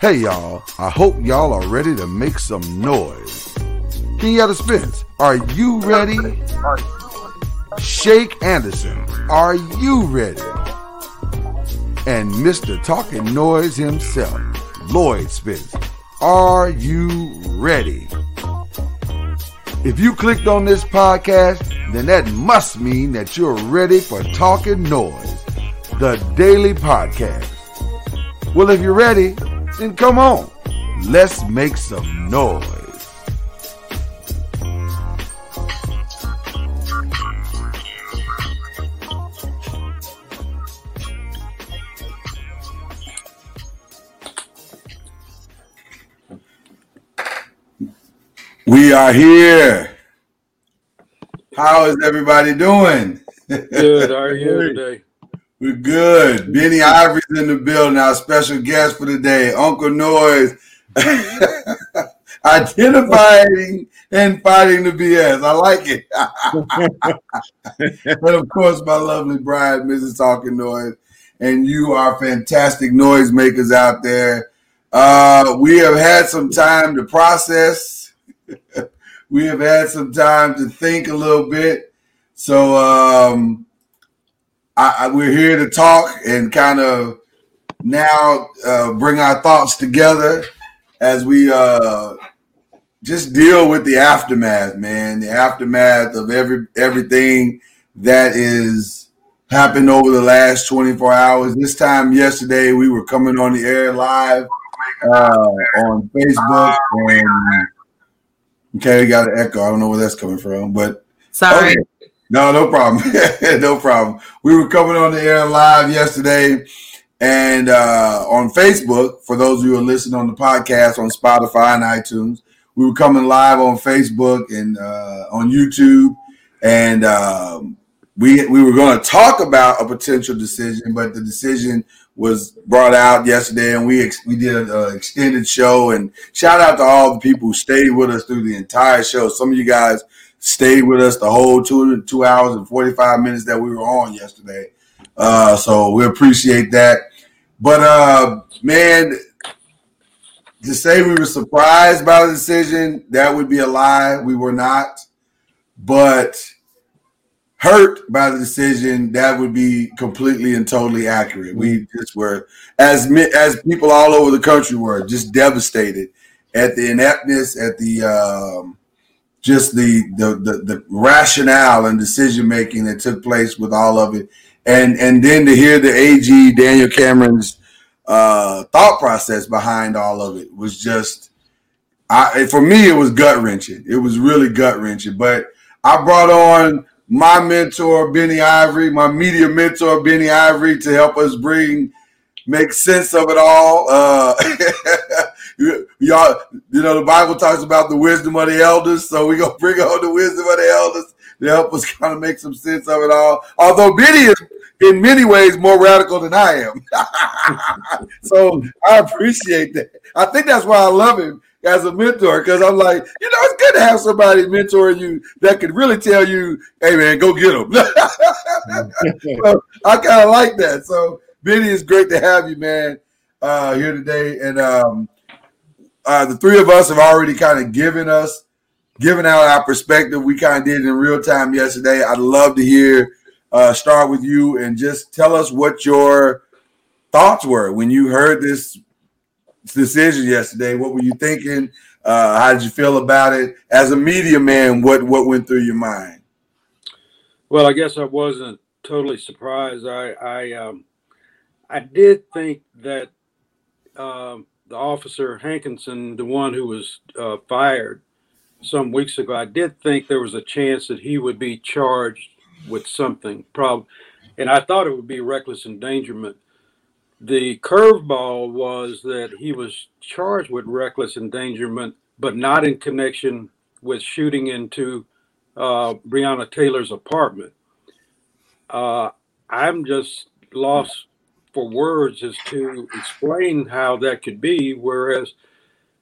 Hey y'all, I hope y'all are ready to make some noise. Kenyatta Spence, are you ready? Shake Anderson, are you ready? And Mr. Talking Noise himself, Lloyd Spence, are you ready? If you clicked on this podcast, then that must mean that you're ready for Talking Noise, the daily podcast. Well, if you're ready, then come on, let's make some noise. We are here. How is everybody doing? Good. How are you today? We're good. Bennie Ivory's in the building. Our special guest for today, Uncle Noise. Identifying and fighting the BS. I like it. and of course, my lovely bride, Mrs. Talking Noise. And you are fantastic noisemakers out there. Uh, we have had some time to process. we have had some time to think a little bit. So um, I, I, we're here to talk and kind of now uh, bring our thoughts together as we uh, just deal with the aftermath, man. The aftermath of every everything that is happened over the last 24 hours. This time yesterday, we were coming on the air live uh, on Facebook and Okay, we got an echo. I don't know where that's coming from, but sorry. Okay. No, no problem. no problem. We were coming on the air live yesterday and uh, on Facebook. For those of you who are listening on the podcast on Spotify and iTunes, we were coming live on Facebook and uh, on YouTube, and um, we we were going to talk about a potential decision, but the decision was brought out yesterday, and we ex- we did an extended show. And shout out to all the people who stayed with us through the entire show. Some of you guys stayed with us the whole two two hours and forty five minutes that we were on yesterday. Uh, so we appreciate that. But uh, man, to say we were surprised by the decision, that would be a lie. We were not. But hurt by the decision, that would be completely and totally accurate. We just were, as as people all over the country were, just devastated at the ineptness, at the um, just the, the the the rationale and decision making that took place with all of it, and and then to hear the AG Daniel Cameron's uh, thought process behind all of it was just, I for me it was gut wrenching. It was really gut wrenching, but. I brought on my mentor Bennie Ivory, my media mentor Bennie Ivory, to help us bring make sense of it all. Uh, y'all, you know, the Bible talks about the wisdom of the elders, so we're gonna bring on the wisdom of the elders to help us kind of make some sense of it all. Although Bennie is in many ways more radical than I am, so I appreciate that. I think that's why I love him as a mentor because I'm like, you know, it's good to have somebody mentoring you that can really tell you, hey man, go get them. so I kind of like that. So Bennie, it's great to have you, man, uh, here today. And um, uh, the three of us have already kind of given us, given out our perspective. We kind of did in real time yesterday. I'd love to hear, uh, start with you and just tell us what your thoughts were when you heard this decision yesterday. What were you thinking? Uh, how did you feel about it as a media man? What what went through your mind? Well, I guess I wasn't totally surprised. I I um, I did think that um, the officer Hankinson, the one who was uh, fired some weeks ago, I did think there was a chance that he would be charged with something. Prob, and I thought it would be reckless endangerment. The curveball was that he was charged with reckless endangerment, but not in connection with shooting into uh, Breonna Taylor's apartment. Uh, I'm just lost for words as to explain how that could be, whereas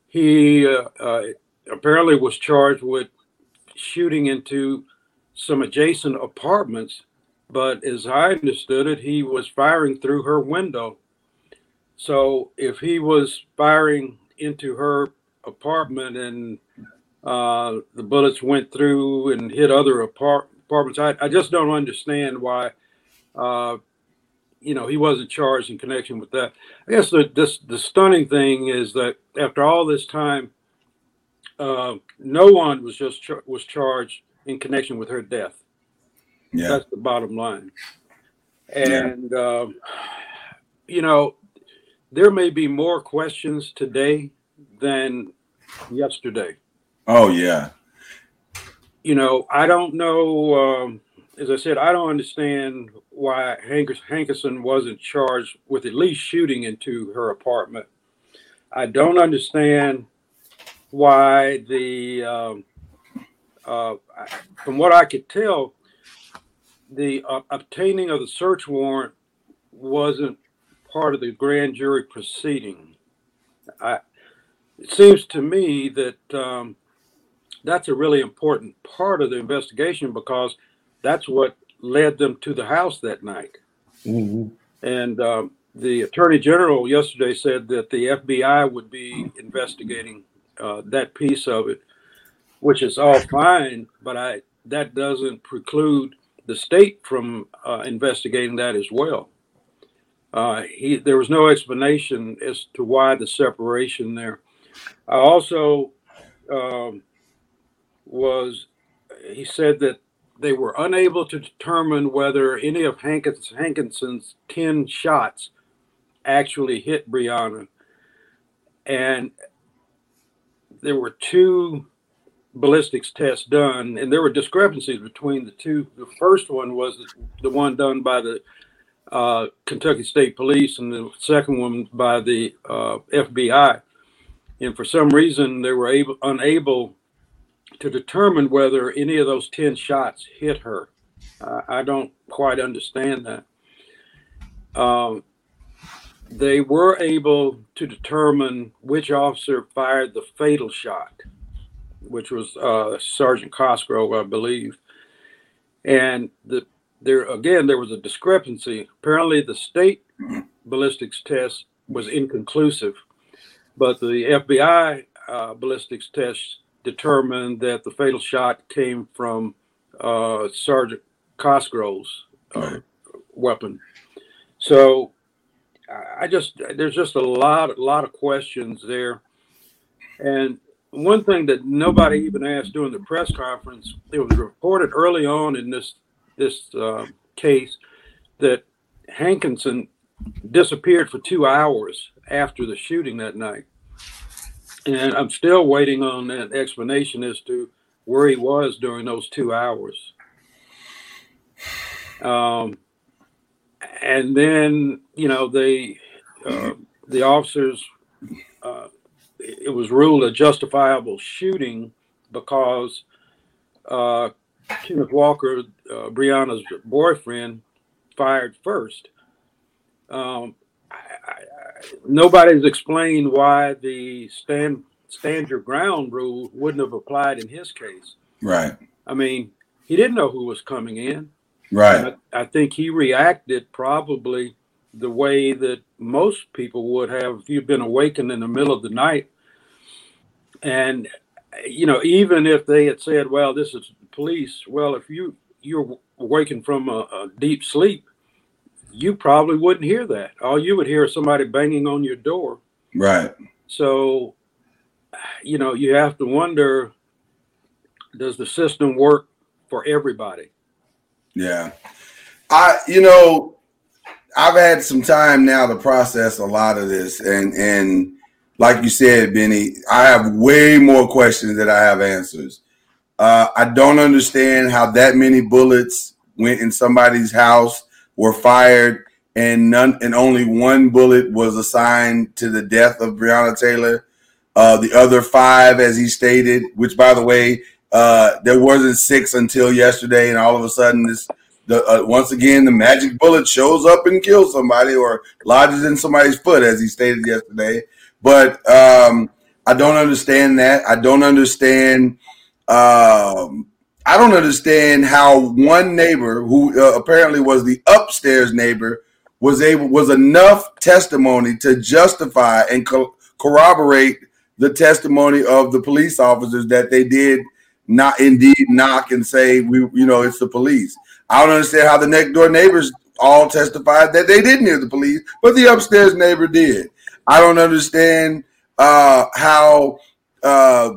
he uh, uh, apparently was charged with shooting into some adjacent apartments, but as I understood it, he was firing through her window. So if he was firing into her apartment and uh, the bullets went through and hit other apart- apartments, I, I, just don't understand why. Uh, you know, he wasn't charged in connection with that. I guess the this, the stunning thing is that after all this time, uh, no one was just char- was charged in connection with her death. Yeah. That's the bottom line. And, yeah. um, you know, there may be more questions today than yesterday. Oh, yeah. You know, I don't know. Um, as I said, I don't understand why Hankerson wasn't charged with at least shooting into her apartment. I don't understand why the um, uh, from what I could tell, the uh, obtaining of the search warrant wasn't part of the grand jury proceeding. I, it seems to me that um, that's a really important part of the investigation because that's what led them to the house that night. Mm-hmm. And um, the attorney general yesterday said that the FBI would be investigating uh, that piece of it which is all fine, but I that doesn't preclude the state from uh, investigating that as well. Uh, he, there was no explanation as to why the separation there. I also um, was, he said that they were unable to determine whether any of Hankins, Hankinson's 10 shots actually hit Breonna. And there were two ballistics tests done, and there were discrepancies between the two. The first one was the one done by the uh, Kentucky State Police, and the second one by the uh, FBI. And for some reason, they were able unable to determine whether any of those ten shots hit her. Uh, I don't quite understand that. Um, they were able to determine which officer fired the fatal shot which was uh, Sergeant Cosgrove, I believe. And the, there again, there was a discrepancy. Apparently, the state ballistics test was inconclusive, but the FBI uh, ballistics test determined that the fatal shot came from uh, Sergeant Cosgrove's uh, weapon. So I just there's just a lot a lot of questions there, and one thing that nobody even asked during the press conference, it was reported early on in this this uh, case that Hankinson disappeared for two hours after the shooting that night, and I'm still waiting on an explanation as to where he was during those two hours. Um, and then you know they uh, the officers uh, it was ruled a justifiable shooting because uh, Kenneth Walker, uh, Breonna's boyfriend, fired first. Um, I, I, nobody's explained why the stand stand your ground rule wouldn't have applied in his case. Right. I mean, he didn't know who was coming in. Right. I, I, think he reacted probably the way that most people would have if you'd been awakened in the middle of the night and you know, even if they had said, "Well, this is police," well, if you you're waking from a, a deep sleep, you probably wouldn't hear that. All you would hear is somebody banging on your door. Right. So, you know, you have to wonder does the system work for everybody? Yeah. I, you know, I've had some time now to process a lot of this. And, and, like you said, Bennie, I have way more questions than I have answers. Uh, I don't understand how that many bullets went in somebody's house, were fired, and none and only one bullet was assigned to the death of Breonna Taylor. Uh, the other five, as he stated, which by the way, uh, there wasn't six until yesterday, and all of a sudden, this the uh, once again the magic bullet shows up and kills somebody or lodges in somebody's foot, as he stated yesterday. But um, I don't understand that. I don't understand. Um, I don't understand how one neighbor, who uh, apparently was the upstairs neighbor, was able was enough testimony to justify and co- corroborate the testimony of the police officers that they did not indeed knock and say we you know it's the police. I don't understand how the next door neighbors all testified that they didn't hear the police, but the upstairs neighbor did. I don't understand uh, how uh,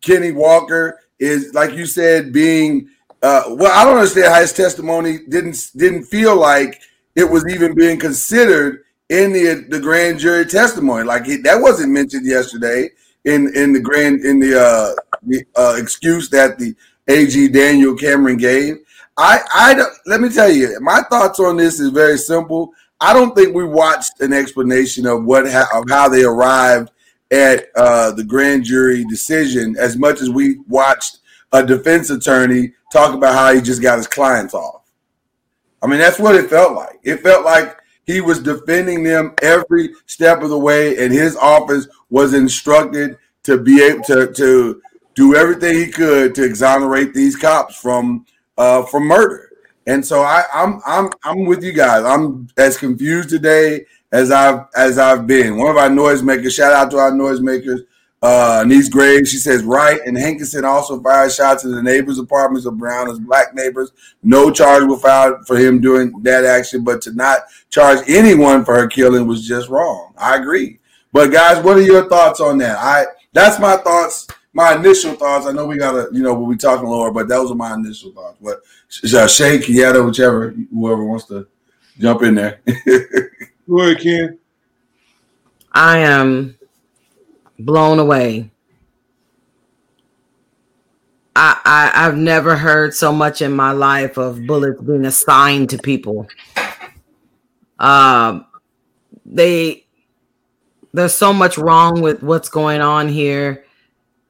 Kenny Walker is, like you said, being. Uh, well, I don't understand how his testimony didn't didn't feel like it was even being considered in the the grand jury testimony. Like he, that wasn't mentioned yesterday in in the grand in the uh, the uh, excuse that the AG Daniel Cameron gave. I I don't, let me tell you, my thoughts on this is very simple. I don't think we watched an explanation of what of how they arrived at uh, the grand jury decision as much as we watched a defense attorney talk about how he just got his clients off. I mean, that's what it felt like. It felt like he was defending them every step of the way, and his office was instructed to be able to to do everything he could to exonerate these cops from uh, from murder. And so I, I'm I'm I'm with you guys. I'm as confused today as I've as I've been. One of our noisemakers, shout out to our noisemakers, uh Niece Graves. She says, right. And Hankinson also fired shots in the neighbors' apartments of Brown as black neighbors. No charge was filed for him doing that action, but to not charge anyone for her killing was just wrong. I agree. But guys, what are your thoughts on that? I that's my thoughts my initial thoughts. I know we gotta, you know, we'll be talking lower, but those are my initial thoughts. But uh, Shake, Yetta, whichever, whoever wants to jump in there. Go ahead, Ken. I am blown away. I, I I've never heard so much in my life of bullets being assigned to people. Um, they there's so much wrong with what's going on here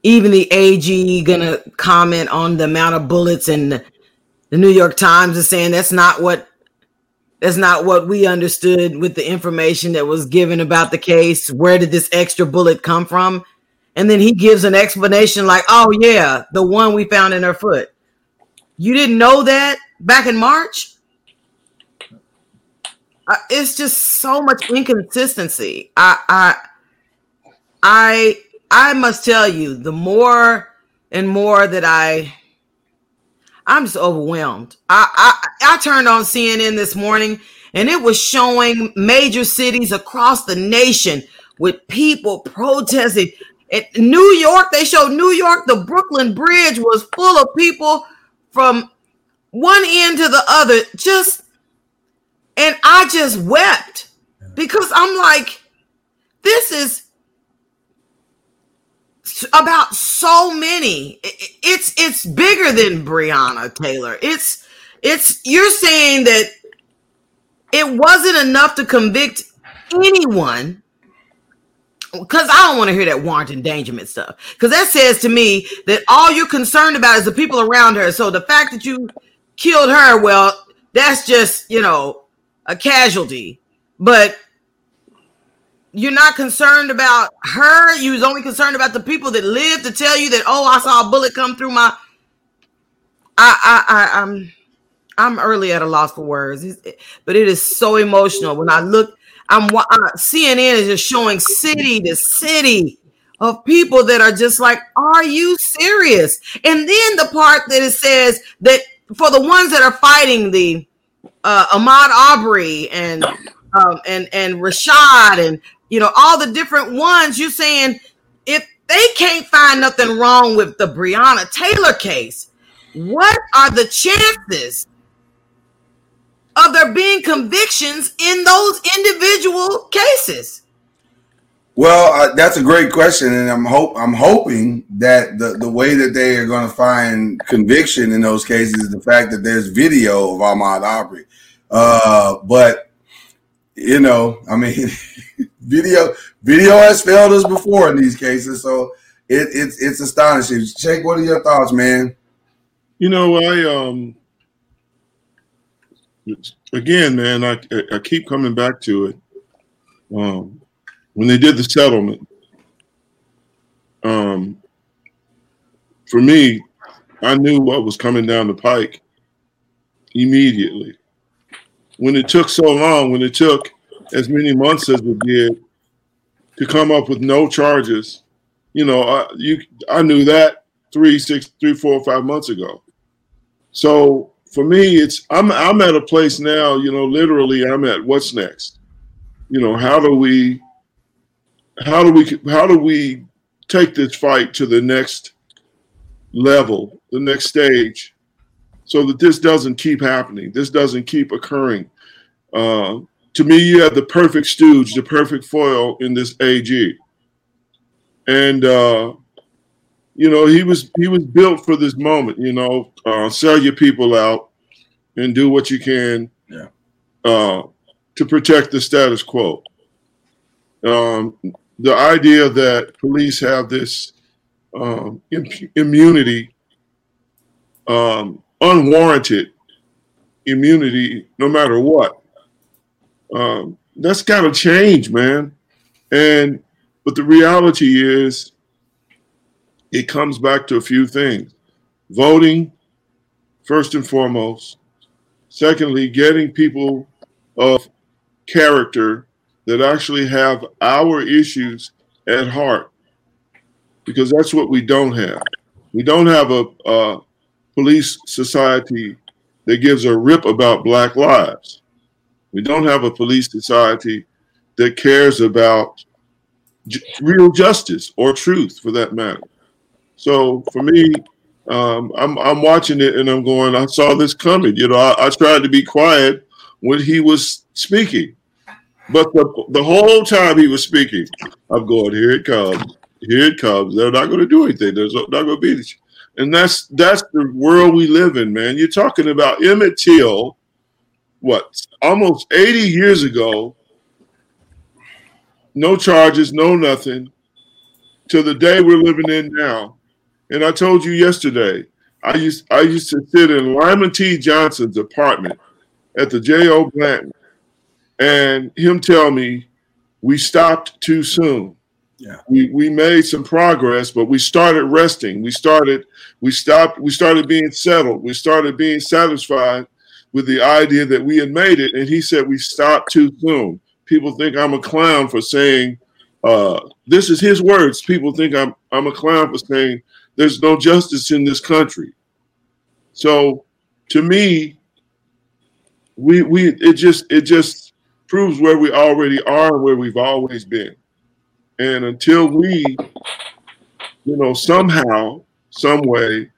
even the AG gonna comment on the amount of bullets, and the New York Times is saying that's not what that's not what we understood with the information that was given about the case. Where did this extra bullet come from? And then he gives an explanation like, "Oh yeah, the one we found in her foot." You didn't know that back in March? Uh, it's just so much inconsistency. I I I I must tell you, the more and more that I I'm just overwhelmed. I, I I turned on CNN this morning and it was showing major cities across the nation with people protesting. In New York, they showed New York, the Brooklyn Bridge was full of people from one end to the other. Just and I just wept because I'm like, this is about so many. It's it's bigger than Breonna Taylor. It's it's you're saying that it wasn't enough to convict anyone because I don't want to hear that wanton endangerment stuff. Because that says to me that all you're concerned about is the people around her. So the fact that you killed her, well, that's just you know a casualty. But you're not concerned about her. You was only concerned about the people that live to tell you that, oh, I saw a bullet come through my. I I, I I'm I'm early at a loss for words, but it is so emotional when I look. I'm uh, CNN is just showing city to city of people that are just like, are you serious? And then the part that it says that for the ones that are fighting the uh, Ahmaud Arbery and um, and and Rayshard and you know, all the different ones. You're saying if they can't find nothing wrong with the Breonna Taylor case, what are the chances of there being convictions in those individual cases? Well, uh, that's a great question, and I'm hope I'm hoping that the the way that they are going to find conviction in those cases is the fact that there's video of Ahmaud Arbery. Uh, but you know, I mean, video video has failed us before in these cases, so it, it's it's astonishing. Shake, what are your thoughts, man? You know, I um again, man, I I keep coming back to it. Um, when they did the settlement, um, for me, I knew what was coming down the pike immediately. When it took so long, when it took as many months as it did to come up with no charges, you know, I, you I knew that three, six, three, four, five months ago. So for me, it's I'm I'm at a place now, you know, literally I'm at what's next. You know, how do we how do we how do we take this fight to the next level, the next stage, so that this doesn't keep happening, this doesn't keep occurring. Uh, to me, you have the perfect stooge, the perfect foil in this AG, and uh, you know he was he was built for this moment. You know, uh, sell your people out and do what you can yeah. uh, to protect the status quo. Um, the idea that police have this um, imp- immunity, um, unwarranted immunity, no matter what, um, that's got to change, man. And but the reality is, it comes back to a few things: voting, first and foremost. Secondly, getting people of character that actually have our issues at heart, because that's what we don't have. We don't have a, a police society that gives a rip about Black lives. We don't have a police society that cares about j- real justice or truth, for that matter. So for me, um, I'm I'm watching it and I'm going. I saw this coming. You know, I, I tried to be quiet when he was speaking, but the the whole time he was speaking, I'm going. Here it comes. Here it comes. They're not going to do anything. There's not going to be this. And that's that's the world we live in, man. You're talking about Emmett Till, what almost 80 years ago. No charges, no nothing, to the day we're living in now. And I told you yesterday, I used I used to sit in Lyman T. Johnson's apartment at the J.O. Blanton and him tell me we stopped too soon. Yeah. We we made some progress, but we started resting. We started we stopped we started being settled. We started being satisfied with the idea that we had made it. And he said we stopped too soon. People think I'm a clown for saying uh, this is his words. People think I'm I'm a clown for saying there's no justice in this country. So to me, we we it just it just proves where we already are and where we've always been. And until we, you know, somehow, some way,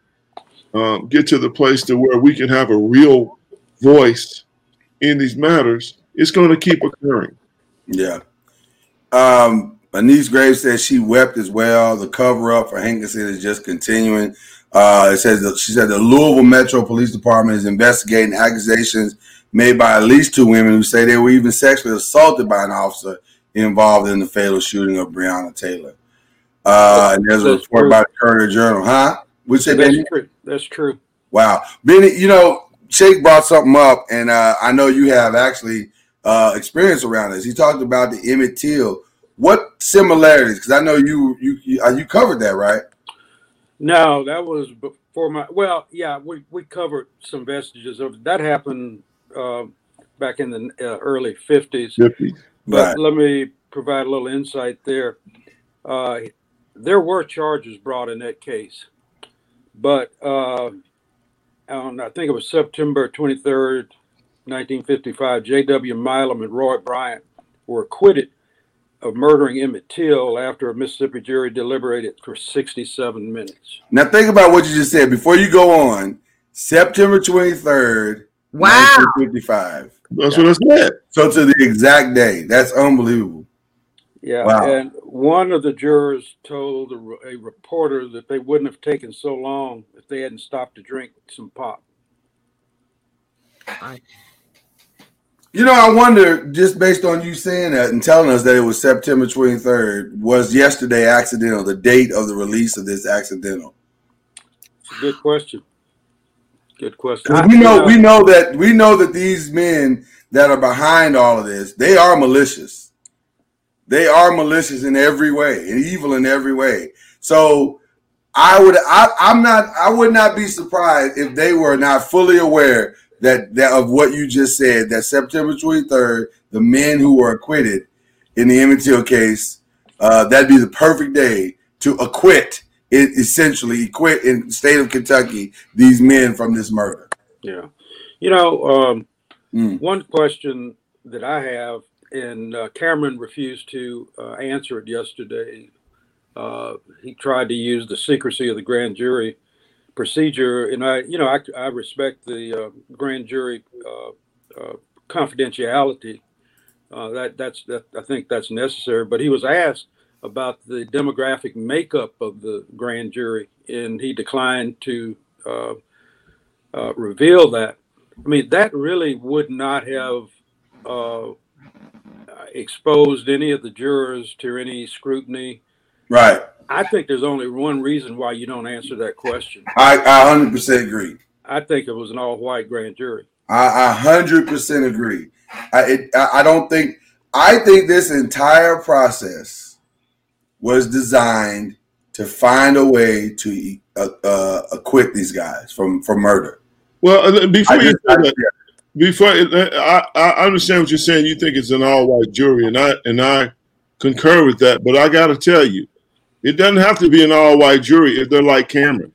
um, get to the place to where we can have a real voice in these matters, it's going to keep occurring. Yeah. Um, Anise Graves says she wept as well. The cover up for Hankison is just continuing. Uh, it says that she said the Louisville Metro Police Department is investigating accusations made by at least two women who say they were even sexually assaulted by an officer involved in the fatal shooting of Breonna Taylor. Uh, and there's a That's report true. by the Courier Journal, huh? We say, That's Bennie? true. That's true. Wow, Bennie, you know, Shake brought something up, and uh, I know you have actually uh, experience around this. He talked about the Emmett Till. What similarities? Because I know you you you, uh, you covered that, right? No, that was before my. Well, yeah, we, we covered some vestiges of it. that happened uh, back in the uh, early fifties. Fifty. But Right. let me provide a little insight there. Uh, there were charges brought in that case, but uh, on I think it was September twenty third, nineteen fifty five. J.W. Milam and Roy Bryant were acquitted of murdering Emmett Till after a Mississippi jury deliberated for 67 minutes. Now think about what you just said before you go on. September 23rd, Wow. 1955. That's what I said. So to the exact day. That's unbelievable. Yeah, Wow. and one of the jurors told a, a reporter that they wouldn't have taken so long if they hadn't stopped to drink some pop. You know, I wonder, just based on you saying that and telling us that it was September 23rd, was yesterday accidental, the date of the release of this accidental? It's a good question. Good question. I- we you know we know that we know that these men that are behind all of this, they are malicious. They are malicious in every way and evil in every way. So I would I, I'm not I would not be surprised if they were not fully aware that, that of what you just said, that September 23rd, the men who were acquitted in the Emmett Till case, uh, that'd be the perfect day to acquit it essentially acquit in the state of Kentucky these men from this murder. Yeah. You know, um, Mm. one question that I have, and uh, Cameron refused to uh, answer it yesterday. Uh, he tried to use the secrecy of the grand jury procedure, and I, you know, I, I respect the uh, grand jury uh, uh, confidentiality. Uh, that that's that I think that's necessary. But he was asked about the demographic makeup of the grand jury, and he declined to uh, uh, reveal that. I mean, that really would not have uh, exposed any of the jurors to any scrutiny. Right. I think there's only one reason why you don't answer that question. I, I 100% agree. I think it was an all-white grand jury. I, I 100% agree. I, it, I I don't think, I think this entire process was designed to find a way to uh, uh, acquit these guys from, from murder. Well, uh, before I you say that, before I, I understand what you're saying. You think it's an all-white jury, and I and I concur with that. But I got to tell you, it doesn't have to be an all-white jury if they're like Cameron.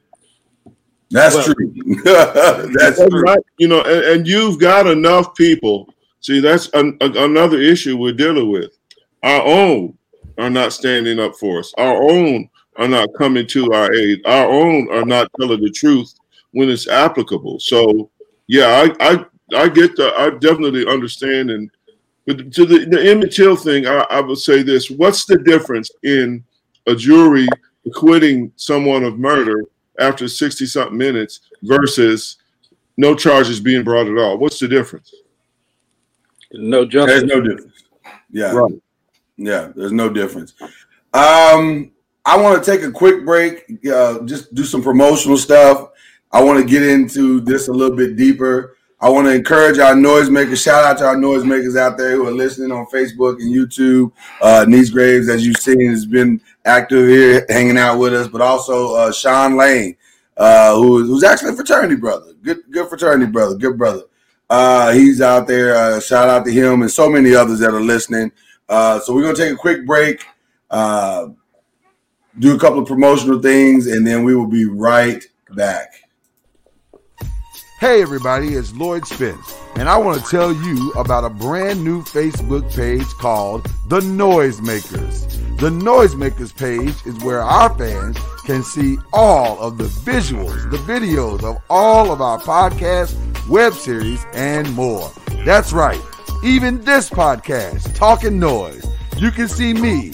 That's Well- true. That's That's true. right. You know, and, and you've got enough people. See, that's an, a- another issue we're dealing with. Our own are not standing up for us. Our own are not coming to our aid. Our own are not telling the truth when it's applicable. So, yeah, I I, I get the. I definitely understand. And but to the the Emmett Till thing, I, I would say this: What's the difference in a jury acquitting someone of murder after sixty something minutes versus no charges being brought at all. What's the difference? No justice. There's no difference. Yeah. Right. Yeah, there's no difference. Um, I want to take a quick break, uh, just do some promotional stuff. I want to get into this a little bit deeper. I want to encourage our noisemakers. Shout out to our noisemakers out there who are listening on Facebook and YouTube. Uh, Niece Graves, as you've seen, has been active here, hanging out with us, but also uh, Sean Lane, uh, who, who's actually a fraternity brother. Good, good fraternity brother. Good brother. Uh, he's out there. Uh, shout out to him and so many others that are listening. Uh, so we're gonna take a quick break, uh, do a couple of promotional things, and then we will be right back. Hey everybody, it's Lloyd Spence, and I want to tell you about a brand new Facebook page called The Noisemakers. The Noisemakers page is where our fans can see all of the visuals, the videos of all of our podcasts, web series, and more. That's right, even this podcast, Talking Noise. You can see me,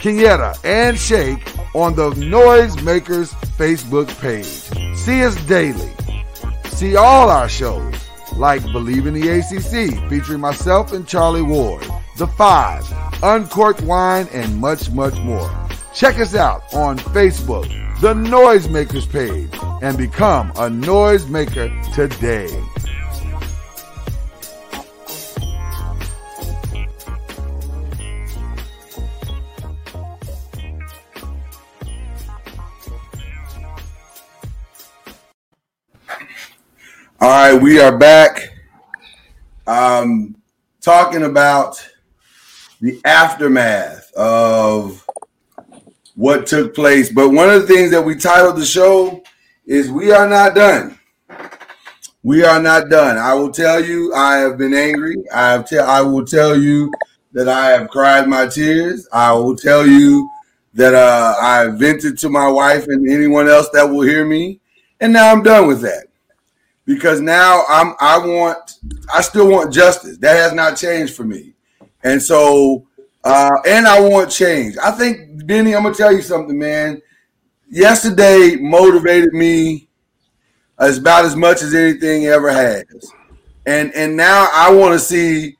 Kenyatta, and Shake on the Noisemakers Facebook page. See us daily. See all our shows, like Believe in the ACC, featuring myself and Charlie Ward, The Five, Uncorked Wine, and much, much more. Check us out on Facebook, The Noisemakers page, and become a noisemaker today. All right, we are back. Um, talking about the aftermath of what took place. But one of the things that we titled the show is "We Are Not Done." We are not done. I will tell you, I have been angry. I have. Te- I will tell you, that I have cried my tears. I will tell you that uh, I vented to my wife and anyone else that will hear me, and now I'm done with that because now I'm I want I still want justice. That has not changed for me, and so uh, and I want change. I think Bennie, I'm gonna tell you something, man. Yesterday motivated me as about as much as anything ever has, and and now I want to see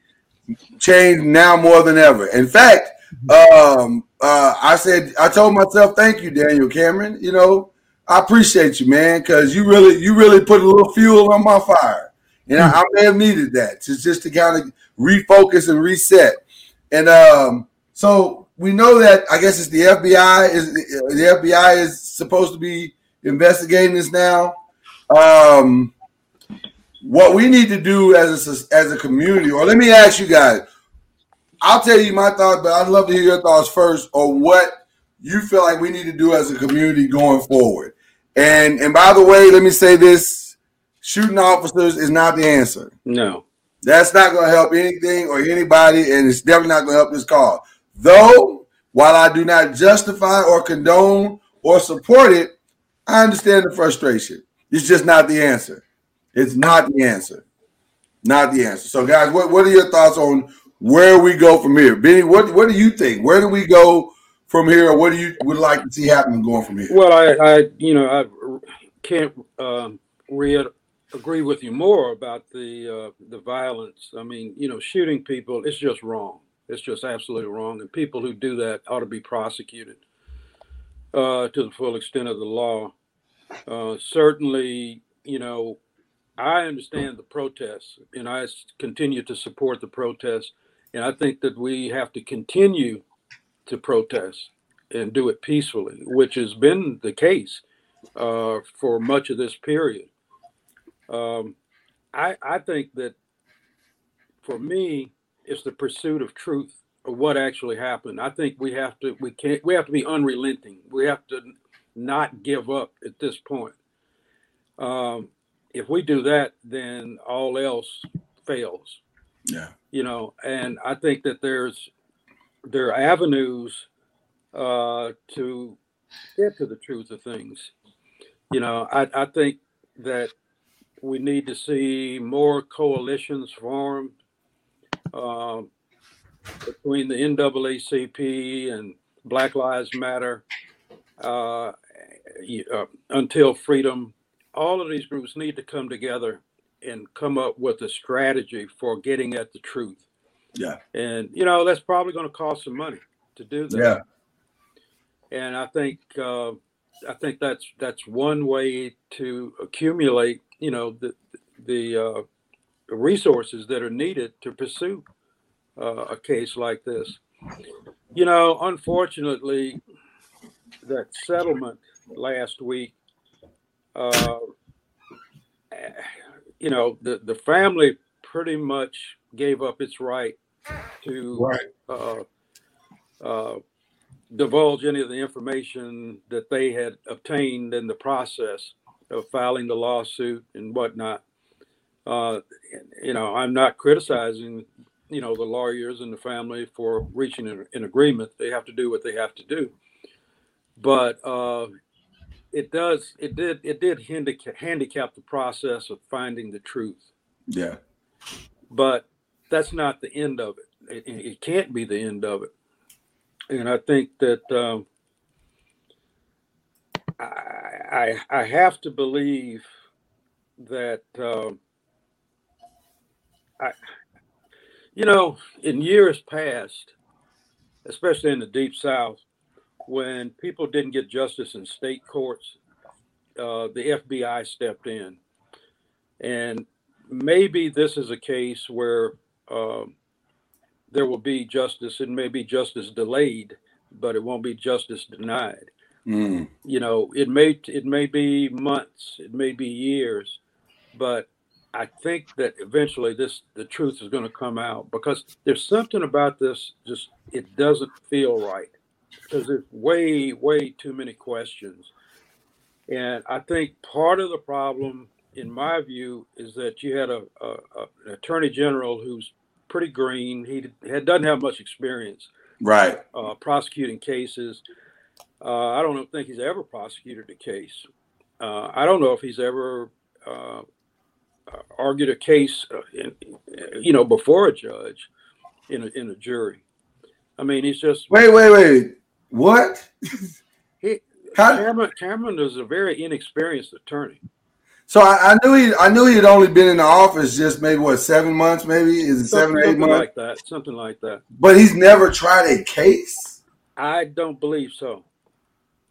change now more than ever. In fact, um, uh, I said I told myself, "Thank you, Daniel Cameron." You know, I appreciate you, man, because you really you really put a little fuel on my fire, and I, I may have needed that to just to kind of refocus and reset. And um, so we know that I guess it's the FBI is the FBI is supposed to be investigating this now. Um, what we need to do as a as a community, or let me ask you guys, I'll tell you my thoughts, but I'd love to hear your thoughts first on what you feel like we need to do as a community going forward. And and by the way, let me say this: shooting officers is not the answer. No, that's not going to help anything or anybody, and it's definitely not going to help this cause. Though, while I do not justify or condone or support it, I understand the frustration. It's just not the answer. It's not the answer. Not the answer. So, guys, what, what are your thoughts on where we go from here. Bennie, what what do you think? Where do we go from here, what do you would like to see happen going from here? Well, I, I you know, I can't um, re- agree with you more about the uh, the violence. I mean, you know, shooting people, it's just wrong. It's just absolutely wrong, and people who do that ought to be prosecuted uh, to the full extent of the law. Uh, certainly, you know, I understand the protests, and I continue to support the protests. And I think that we have to continue to protest and do it peacefully, which has been the case uh, for much of this period. Um, I, I think that for me, it's the pursuit of truth of what actually happened. I think we have to we can't we have to be unrelenting. We have to not give up at this point. Um, if we do that, then all else fails. Yeah you know, and I think that there's there are avenues uh, to get to the truth of things. You know, I, I think that we need to see more coalitions formed uh, between the NAACP and Black Lives Matter, uh, uh, Until Freedom. All of these groups need to come together and come up with a strategy for getting at the truth. Yeah. And you know that's probably going to cost some money to do that. Yeah. And I think uh, I think that's that's one way to accumulate you know the the uh, resources that are needed to pursue uh, a case like this. You know, unfortunately, that settlement last week uh, you know, the, the family pretty much gave up its right to right. Uh, uh, divulge any of the information that they had obtained in the process of filing the lawsuit and whatnot. Uh, you know, I'm not criticizing, you know, the lawyers and the family for reaching an, an agreement. They have to do what they have to do. But uh, it does it did it did handicap handicap the process of finding the truth yeah but that's not the end of it it, it can't be the end of it and i think that um, I, I, I have to believe that um, I, you know, in years past, especially in the deep South, when people didn't get justice in state courts, uh, the FBI stepped in. And maybe this is a case where uh, there will be justice It may be justice delayed, but it won't be justice denied. Mm. You know, it may it may be months, it may be years, but I think that eventually this the truth is going to come out because there's something about this just it doesn't feel right because there's way, way too many questions. And I think part of the problem, in my view, is that you had a, a, a an attorney general who's pretty green. He had, doesn't have much experience Right. uh, prosecuting cases. Uh, I don't think he's ever prosecuted a case. Uh, I don't know if he's ever uh, argued a case, uh, in, you know, before a judge in a, in a jury. I mean, he's just Wait, wait, wait. What? he, How, Cameron. Cameron is a very inexperienced attorney. So I, I knew he I knew he had only been in the office just maybe what seven months, maybe? Is it seven or eight something months? like that. Something like that. But he's never tried a case. I don't believe so.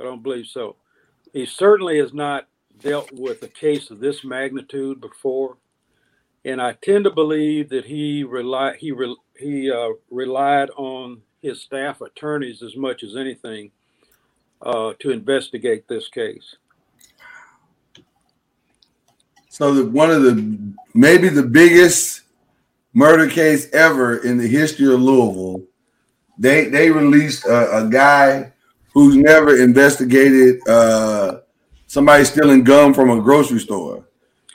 I don't believe so. He certainly has not dealt with a case of this magnitude before, and I tend to believe that he rely he re, he uh, relied on his staff attorneys as much as anything uh, to investigate this case. So the, one of the maybe the biggest murder case ever in the history of Louisville. They they released a, a guy who's never investigated uh, somebody stealing gum from a grocery store.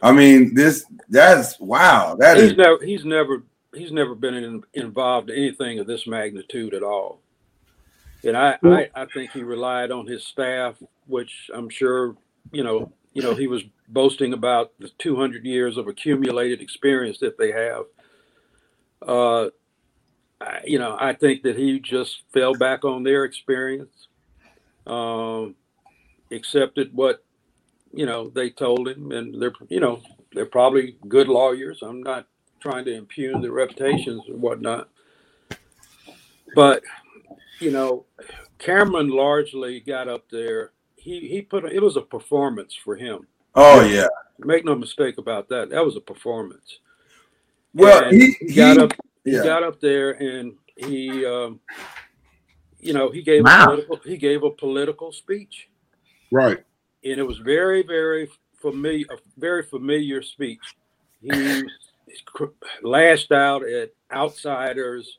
I mean, this that's wow. That is He's never he's never he's never been in, involved in anything of this magnitude at all. And I, I, I think he relied on his staff, which I'm sure, you know, you know, he was boasting about the 200 years of accumulated experience that they have. Uh, I, you know, I think that he just fell back on their experience, um, accepted what, you know, they told him, and they're, you know, they're probably good lawyers. I'm not trying to impugn their reputations and whatnot, but you know, Cameron largely got up there. He he put it was a performance for him. Oh yeah. Make no mistake about that. That was a performance. Well, he, he got he- up. He got up there and he, um, you know, he gave Wow. a political, he gave a political speech, Right. and it was very very familiar, a very familiar speech. He lashed out at outsiders,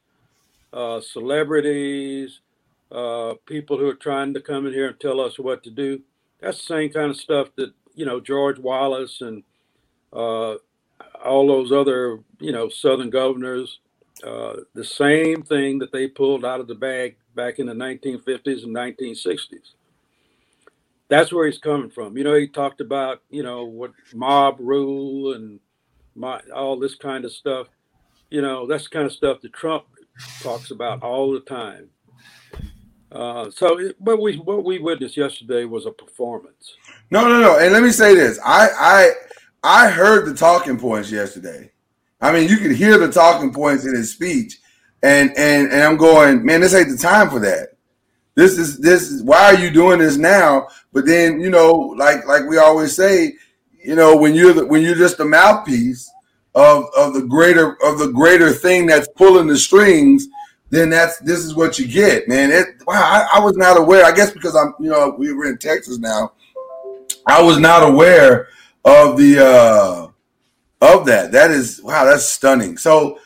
uh, celebrities, uh, people who are trying to come in here and tell us what to do. That's the same kind of stuff that you know George Wallace and uh, all those other you know Southern governors. Uh, the same thing that they pulled out of the bag back in the 1950s and 1960s. That's where he's coming from. You know, he talked about you know what mob rule and my, all this kind of stuff. You know, that's the kind of stuff that Trump talks about all the time. Uh, so, but we what we witnessed yesterday was a performance. No, no, no. And let me say this. I I I heard the talking points yesterday. I mean, you could hear the talking points in his speech. And and and I'm going, man, this ain't the time for that. This is this is why are you doing this now? But then, you know, like like we always say, you know, when you're the, when you're just the mouthpiece of of the greater of the greater thing that's pulling the strings, then that's this is what you get, man. It wow, I, I was not aware. I guess because I'm, you know, we were in Texas now. I was not aware of the uh of that. That is wow, that's stunning. So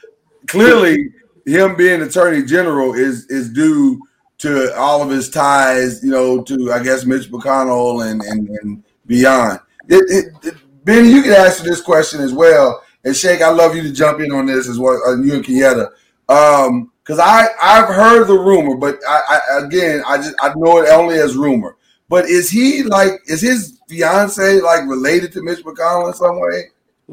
clearly him being attorney general is is due to all of his ties, you know, to I guess Mitch McConnell and and, and beyond. It, it, it, you can answer this question as well. And Shake, I love you to jump in on this as well, uh, you and Kieta. Um, because I I've heard the rumor, but I, I again I just I know it only as rumor. But is he like is his fiance like related to Mitch McConnell in some way?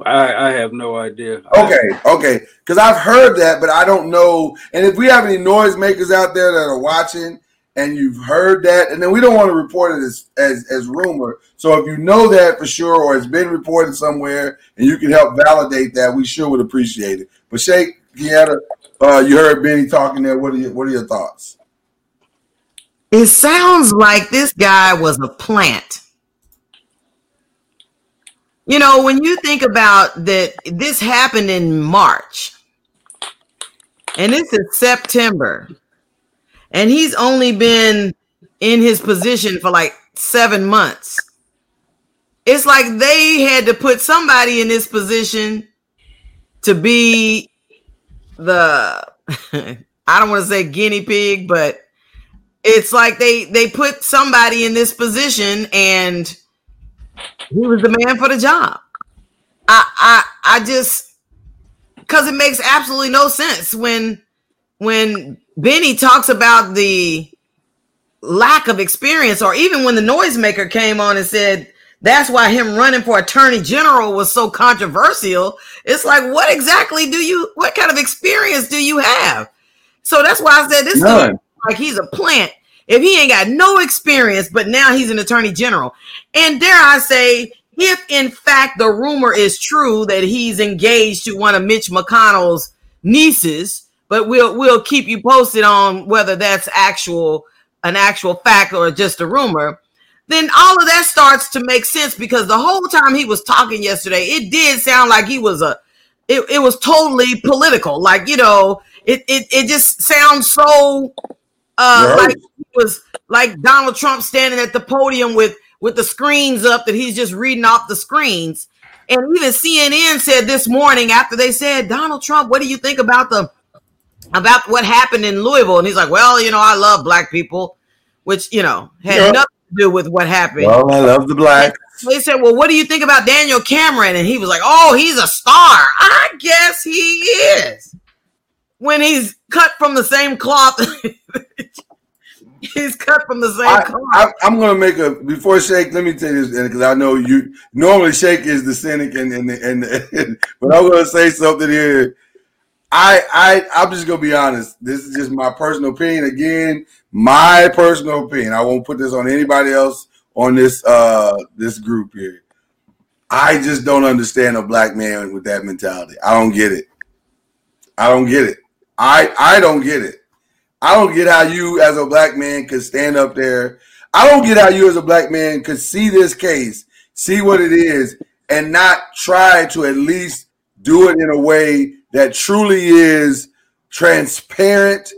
I, I have no idea. Okay, okay. Because I've heard that, but I don't know. And if we have any noisemakers out there that are watching and you've heard that, and then we don't want to report it as, as, as rumor. So if you know that for sure or it's been reported somewhere and you can help validate that, we sure would appreciate it. But Shake, Kieta, uh, you heard Bennie talking there. What are your, what are your thoughts? It sounds like this guy was a plant. You know, when you think about that, this happened in March, and this is September, and he's only been in his position for like seven months. It's like they had to put somebody in this position to be the, I don't want to say guinea pig, but it's like they they put somebody in this position and he was the man for the job. I I I just because it makes absolutely no sense when when Bennie talks about the lack of experience, or even when the noisemaker came on and said that's why him running for attorney general was so controversial. It's like, what exactly do you, what kind of experience do you have? So that's why I said this None. like he's a plant. If he ain't got no experience, but now he's an attorney general. And dare I say, if in fact the rumor is true that he's engaged to one of Mitch McConnell's nieces, but we'll we'll keep you posted on whether that's actual an actual fact or just a rumor then all of that starts to make sense because the whole time he was talking yesterday, it did sound like he was a it, it was totally political. Like, you know, it it, it just sounds so uh right. like it was like Donald Trump standing at the podium with with the screens up that he's just reading off the screens. And even CNN said this morning after they said, Donald Trump, what do you think about the about what happened in Louisville? And he's like, Well, you know, I love black people, which you know had yeah. nothing do with what happened. Well, I love the black. They said, "Well, what do you think about Daniel Cameron?" And he was like, "Oh, he's a star. I guess he is." When he's cut from the same cloth, he's cut from the same I, cloth. I, am going to make a before Shake. Let me tell you this, because I know you normally Shake is the cynic, and and, and, and but I'm going to say something here. I I I'm just to be honest. This is just my personal opinion. Again, my personal opinion. I won't put this on anybody else on this uh this group here. I just don't understand a black man with that mentality. I don't get it. I don't get it. I I don't get it. I don't get how you as a black man could stand up there. I don't get how you as a black man could see this case, see what it is, and not try to at least do it in a way that truly is transparent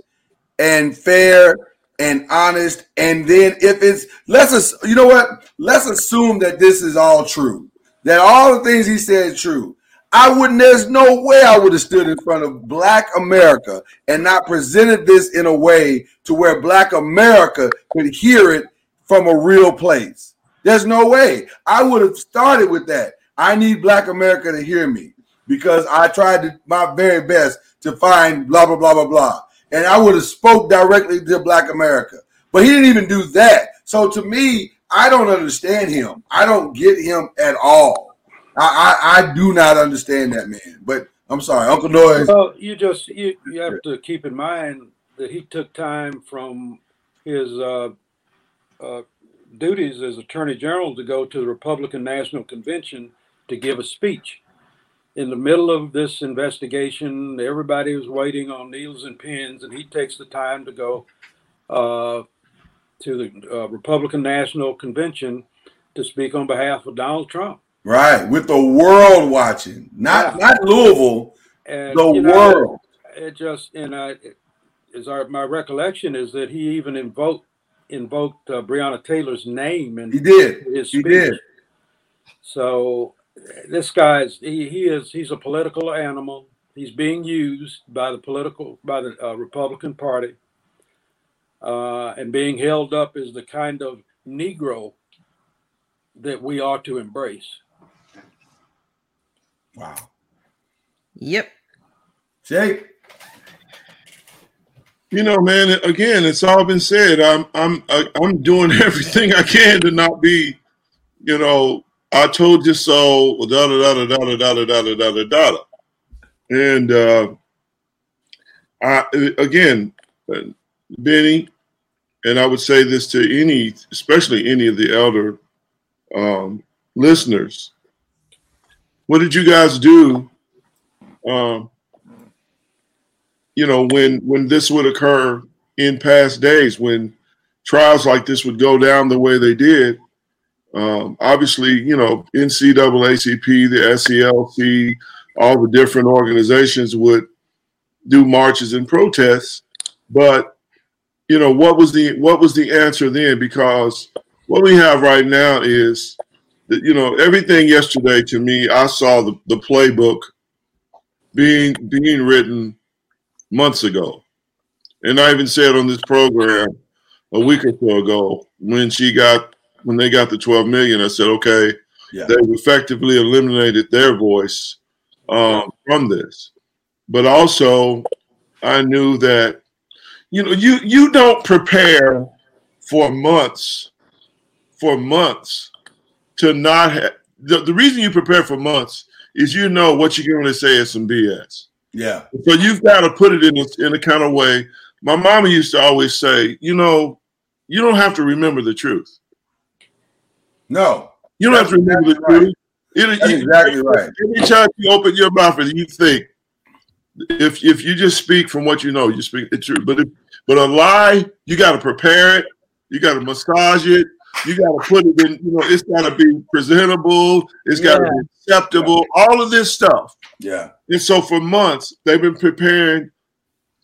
and fair and honest. And then if it's let's you know what? Let's assume that this is all true. That all the things he said true. I wouldn't, there's no way I would have stood in front of black America and not presented this in a way to where black America could hear it from a real place. There's no way. I would have started with that. I need black America to hear me because I tried to, my very best to find blah blah blah blah blah and I would have spoke directly to Black America. But he didn't even do that. So to me, I don't understand him. I don't get him at all. I, I, I do not understand that man. But I'm sorry, Uncle Noise. Well, you just you, you have to keep in mind that he took time from his uh, uh, duties as Attorney General to go to the Republican National Convention to give a speech in the middle of this investigation, everybody was waiting on needles and pins, and he takes the time to go uh, to the uh, Republican National Convention to speak on behalf of Donald Trump. Right, with the world watching, not yeah. not Louisville, and, the world. Know, it just and I, is our my recollection is that he even invoked invoked uh, Breonna Taylor's name and he did. His speech. He did. So this guy's he, he is he's a political animal. He's being used by the political by the uh, Republican Party, uh, and being held up as the kind of Negro that we ought to embrace. Wow. Yep. Jake. You know, man. Again, it's all been said. I'm I'm I'm doing everything I can to not be, you know, I told you so, da da da da da da da da da da da da. And uh, I again, Bennie, and I would say this to any, especially any of the elder um, listeners. What did you guys do? Um, you know, when when this would occur in past days, when trials like this would go down the way they did, um, obviously, you know, NAACP, the SCLC, all the different organizations would do marches and protests. But you know, what was the what was the answer then? Because what we have right now is that you know everything yesterday to me, I saw the, the playbook being being written months ago. And I even said on this program a week or so ago when she got when they got the 12 million, I said, okay, yeah. they've effectively eliminated their voice um, from this. but also I knew that you know you you don't prepare for months for months to not have the, the reason you prepare for months is you know what you're going to say is some BS. Yeah. So you've got to put it in a, in a kind of way. My mama used to always say, you know, you don't have to remember the truth. No. You don't have to remember the right. truth. It, That's exactly right. Anytime you open your mouth and you think, if if you just speak from what you know, you speak the truth. But if, but a lie, you got to prepare it. You got to massage it. You got to put it in. You know, it's got to be presentable. It's got to Yeah. be acceptable. All of this stuff. Yeah. And so for months, they've been preparing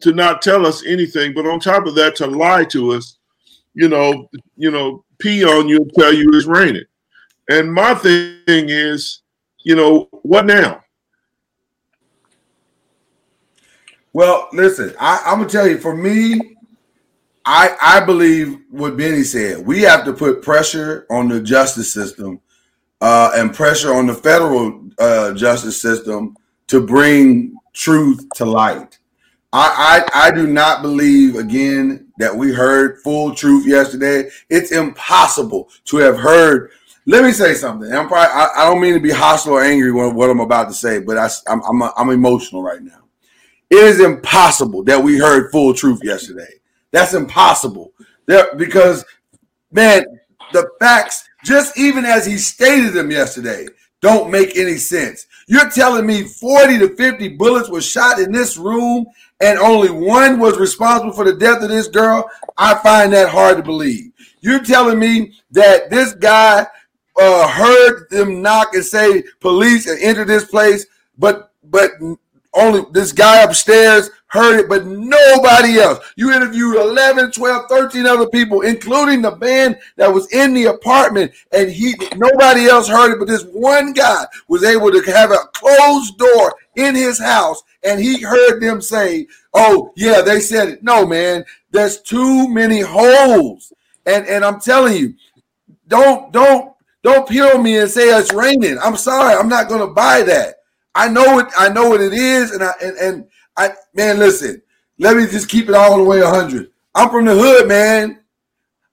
to not tell us anything, but on top of that, to lie to us, you know, you know, pee on you and tell you it's raining. And my thing is, you know, what now? Well, listen, I, I'm gonna tell you, for me, I I believe what Bennie said. We have to put pressure on the justice system uh, and pressure on the federal uh, justice system to bring truth to light. I, I I do not believe again that we heard full truth yesterday. It's impossible to have heard. Let me say something. I'm probably I, I don't mean to be hostile or angry with what I'm about to say, but I, I'm I'm I'm emotional right now. It is impossible that we heard full truth yesterday. That's impossible. There, because man, the facts, just even as he stated them yesterday, don't make any sense. You're telling me 40 to 50 bullets were shot in this room and only one was responsible for the death of this girl? I find that hard to believe. You're telling me that this guy uh, heard them knock and say police and enter this place, but but only this guy upstairs heard it, but nobody else. You interviewed 11, 12, 13 other people, including the man that was in the apartment, and he nobody else heard it, but this one guy was able to have a closed door in his house, and he heard them say, Oh, yeah, they said it. No, man, there's too many holes. And and I'm telling you, don't don't don't peel me and say it's raining. I'm sorry, I'm not gonna buy that. I know it. I know what it is, and I and, and I man, listen. Let me just keep it all the way hundred. I'm from the hood, man.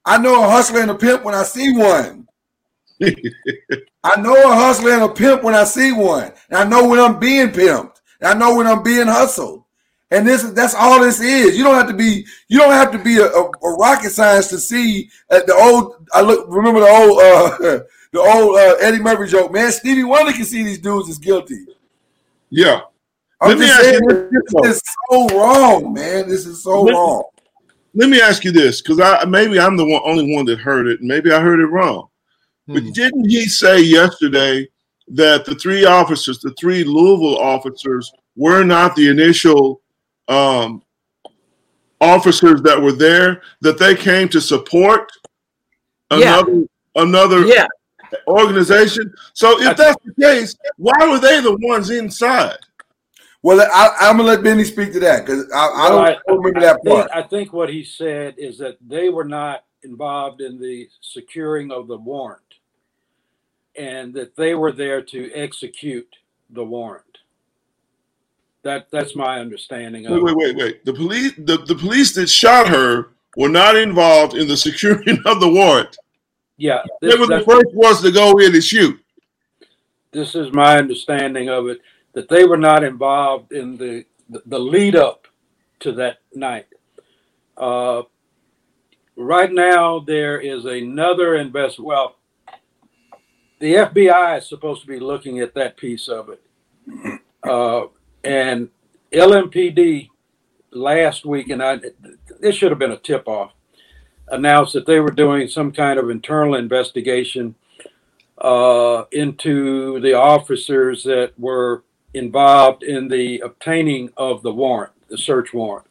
I know a hustler and a pimp when I see one. I know a hustler and a pimp when I see one. And I know when I'm being pimped. And I know when I'm being hustled. And this that's all this is. You don't have to be you don't have to be a, a, a rocket science to see uh, the old. I look remember the old uh, the old uh, Eddie Murphy joke. Man, Stevie Wonder can see these dudes is guilty. Yeah. I'm Let me ask saying, you this, this is so wrong, man. This is so Let- wrong. Let me ask you this, because I maybe I'm the one, only one that heard it. Maybe I heard it wrong. But Hmm. didn't he say yesterday that the three officers, the three Louisville officers, were not the initial um, officers that were there? That they came to support Yeah. another another Yeah. Organization. So if that's the case, why were they the ones inside? Well, I, I'm gonna let Bennie speak to that because I, I, don't, Well, I don't remember that I think, part. I think what he said is that they were not involved in the securing of the warrant and that they were there to execute the warrant. That that's my understanding of Wait, wait, wait, wait. The police, the, the police that shot her were not involved in the securing of the warrant. Yeah, They were the first ones to go in and shoot. this is my understanding of it that they were not involved in the the, the lead up to that night. Uh, right now, there is another invest. Well, the FBI is supposed to be looking at that piece of it, uh, and LMPD last week, and I this should have been a tip off, announced that they were doing some kind of internal investigation uh, into the officers that were involved in the obtaining of the warrant, the search warrant.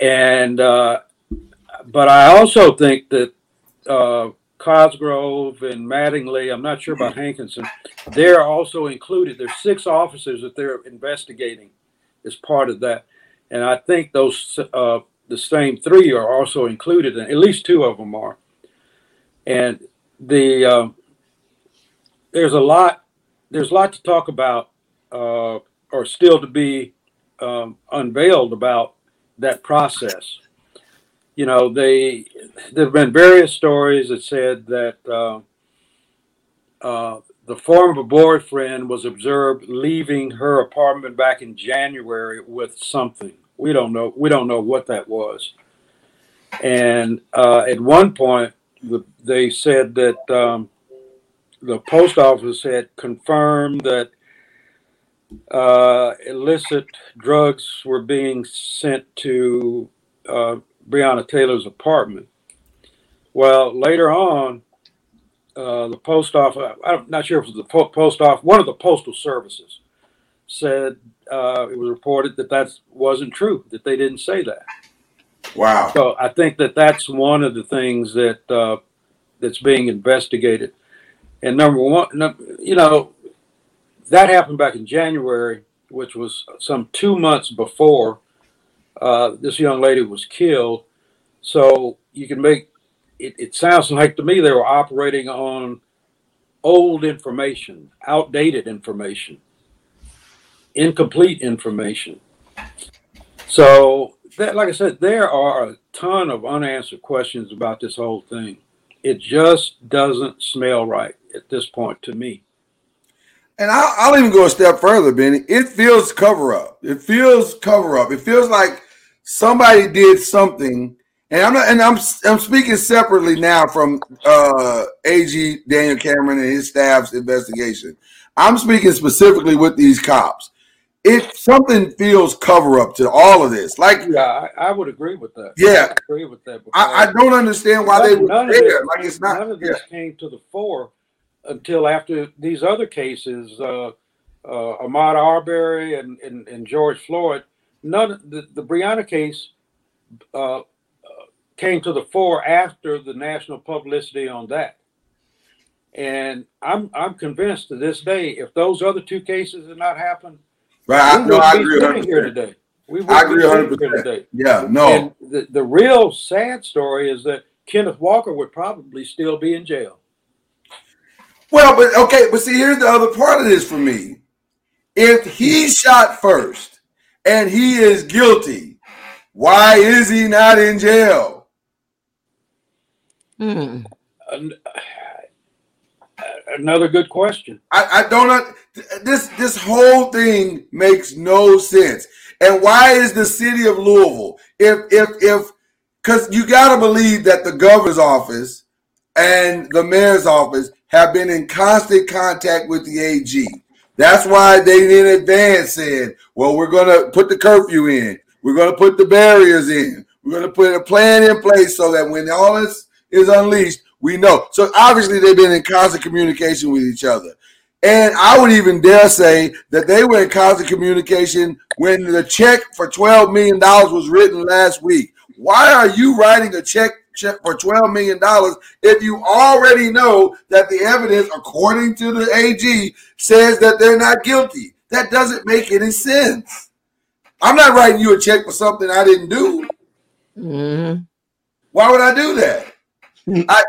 And, uh, but I also think that uh, Cosgrove and Mattingly, I'm not sure about Hankinson, they're also included. There's six officers that they're investigating as part of that. And I think those, uh, the same three are also included, and at least two of them are. And the, um, there's a lot there's a lot to talk about uh, are still to be um, unveiled about that process. You know, they there have been various stories that said that uh, uh, the former boyfriend was observed leaving her apartment back in January with something. We don't know. We don't know what that was. And uh, at one point, the, they said that um, the post office had confirmed that uh, illicit drugs were being sent to uh, Breonna Taylor's apartment. Well, later on, uh, the post office, I'm not sure if it was the post office, one of the postal services said uh, it was reported that that wasn't true, that they didn't say that. Wow. So I think that that's one of the things that uh, that's being investigated. And number one, you know, that happened back in January, which was some two months before uh, this young lady was killed. So you can make it, it sounds like to me they were operating on old information, outdated information, incomplete information. So that, like I said, there are a ton of unanswered questions about this whole thing. It just doesn't smell right at this point to me. And I'll, I'll even go a step further, Bennie. It feels cover up. It feels cover up. It feels like somebody did something and I'm not, and I'm I'm speaking separately now from uh, AG Daniel Cameron and his staff's investigation. I'm speaking specifically with these cops. If something feels cover up to all of this, like yeah, I, I would agree with that. Yeah, I agree with that. I, I, don't understand why none, they were there. This, like it's not. None of this yeah. came to the fore until after these other cases, uh, uh, Ahmaud Arbery and, and, and George Floyd. None the the Breonna case uh, came to the fore after the national publicity on that. And I'm I'm convinced to this day, if those other two cases had not happened, right? I, no, I agree. Here today, we I agree 100. percent Yeah, no. And the the real sad story is that Kenneth Walker would probably still be in jail. Well, but okay, but see, here's the other part of this for me. If he shot first and he is guilty, why is he not in jail? Hmm. Another good question. I, I don't. This this whole thing makes no sense. And why is the city of Louisville? If if if because you got to believe that the governor's office and the mayor's office have been in constant contact with the AG. That's why they in advance said, "Well, we're going to put the curfew in. We're going to put the barriers in. We're going to put a plan in place so that when all this is unleashed, we know. So obviously they've been in constant communication with each other. And I would even dare say that they were in constant communication when the check for $12 million was written last week. Why are you writing a check, check for $12 million if you already know that the evidence, according to the AG, says that they're not guilty? That doesn't make any sense. I'm not writing you a check for something I didn't do. Mm-hmm. Why would I do that? I,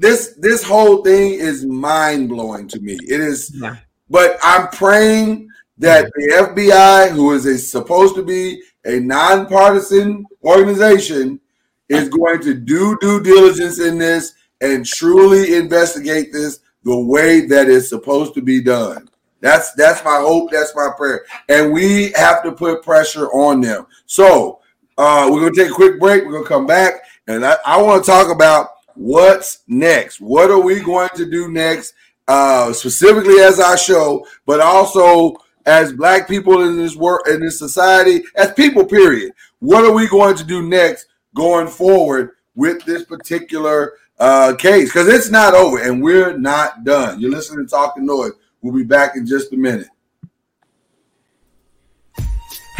this this whole thing is mind blowing to me. It is, yeah. but I'm praying that the FBI, who is a, supposed to be a nonpartisan organization, is going to do due diligence in this and truly investigate this the way that it's supposed to be done. That's that's my hope. That's my prayer, and we have to put pressure on them. So uh, we're gonna take a quick break. We're gonna come back and I, I want to talk about what's next. What are we going to do next, uh, specifically as our show, but also as Black people in this world, in this society, as people. Period. What are we going to do next, going forward with this particular uh, case? Because it's not over, and we're not done. You're listening to Talking Noise. We'll be back in just a minute.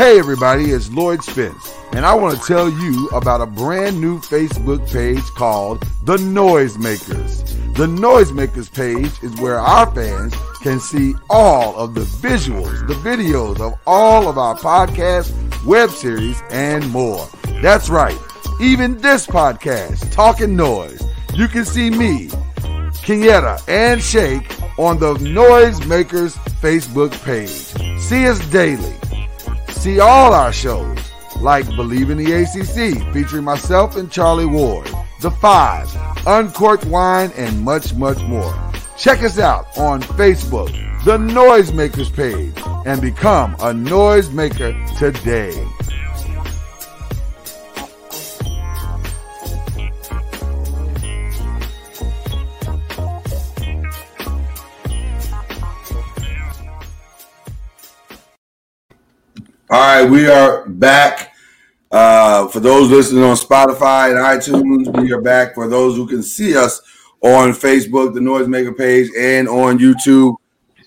Hey everybody, it's Lloyd Spence, and I want to tell you about a brand new Facebook page called The Noisemakers. The Noisemakers page is where our fans can see all of the visuals, the videos of all of our podcasts, web series, and more. That's right, even this podcast, Talking Noise. You can see me, Kenyatta, and Shake on the Noisemakers Facebook page. See us daily. See all our shows, like Believe in the ACC, featuring myself and Charlie Ward, The Five, Uncorked Wine, and much, much more. Check us out on Facebook, the Noisemakers page, and become a noisemaker today. All right, we are back. Uh, for those listening on Spotify and iTunes, we are back. For those who can see us on Facebook, the Noisemaker page, and on YouTube,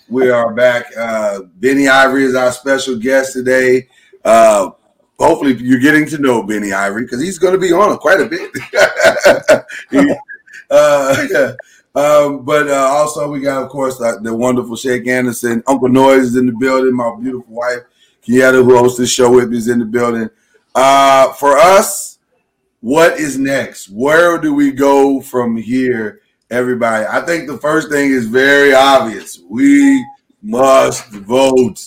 we are back. Uh, Bennie Ivory is our special guest today. Uh, hopefully, you're getting to know Bennie Ivory because he's going to be on quite a bit. He- uh, yeah. Um, but uh, also, we got, of course, uh, the wonderful Shake Anderson. Uncle Noise is in the building. My beautiful wife, Kieta, who hosts this show with me, is in the building. Uh, for us, what is next? Where do we go from here, everybody? I think the first thing is very obvious. We must vote.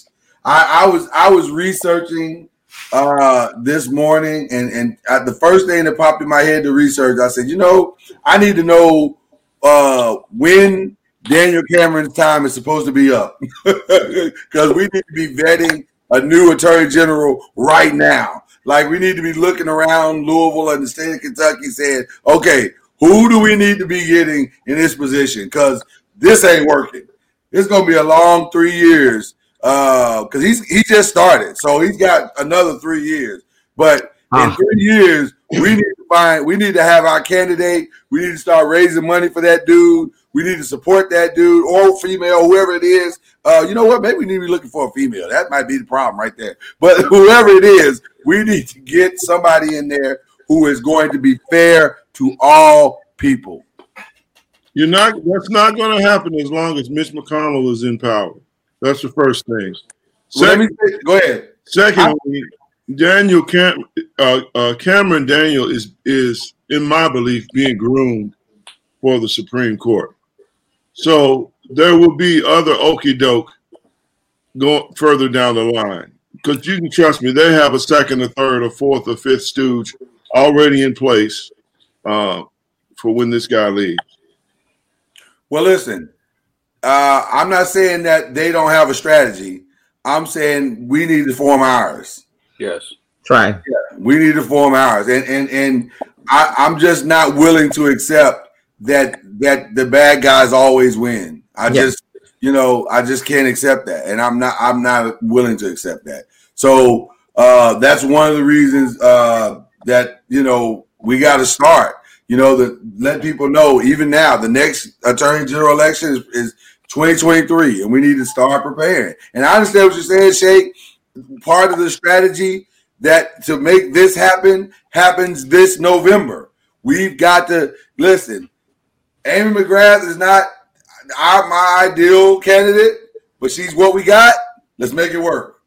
I, I was I was researching uh, this morning, and and the first thing that popped in my head to research, I said, you know, I need to know uh, when Daniel Cameron's time is supposed to be up because we need to be vetting a new attorney general right now. Like we need to be looking around Louisville and the state of Kentucky saying, okay, who do we need to be getting in this position? Because this ain't working. It's gonna be a long three years. Uh, because he's he just started, so he's got another three years. But in three years, we need to find we need to have our candidate. We need to start raising money for that dude. We need to support that dude or female, whoever it is. Uh, you know what? Maybe we need to be looking for a female. That might be the problem right there. But whoever it is, we need to get somebody in there who is going to be fair to all people. You're not. That's not going to happen as long as Mitch McConnell is in power. That's the first thing. Let me Second, say, go ahead. secondly, Daniel Cam, uh, uh, Cameron Daniel is is in my belief being groomed for the Supreme Court. So there will be other okey doke going further down the line because you can trust me. They have a second, a third, a fourth, or fifth stooge already in place uh, for when this guy leaves. Well, listen, uh, I'm not saying that they don't have a strategy. I'm saying we need to form ours. Yes. Try. Yeah, We need to form ours, and and and I, I'm just not willing to accept that that the bad guys always win. I Yeah. just, you know, I just can't accept that, and I'm not I'm not willing to accept that. So uh, that's one of the reasons uh, that you know we got to start. You know, the let people know even now the next attorney general election is, is 2023, and we need to start preparing. And I understand what you're saying, Shake. Part of the strategy that to make this happen happens this November. We've got to listen. Amy McGrath is not our, my ideal candidate, but she's what we got. Let's make it work.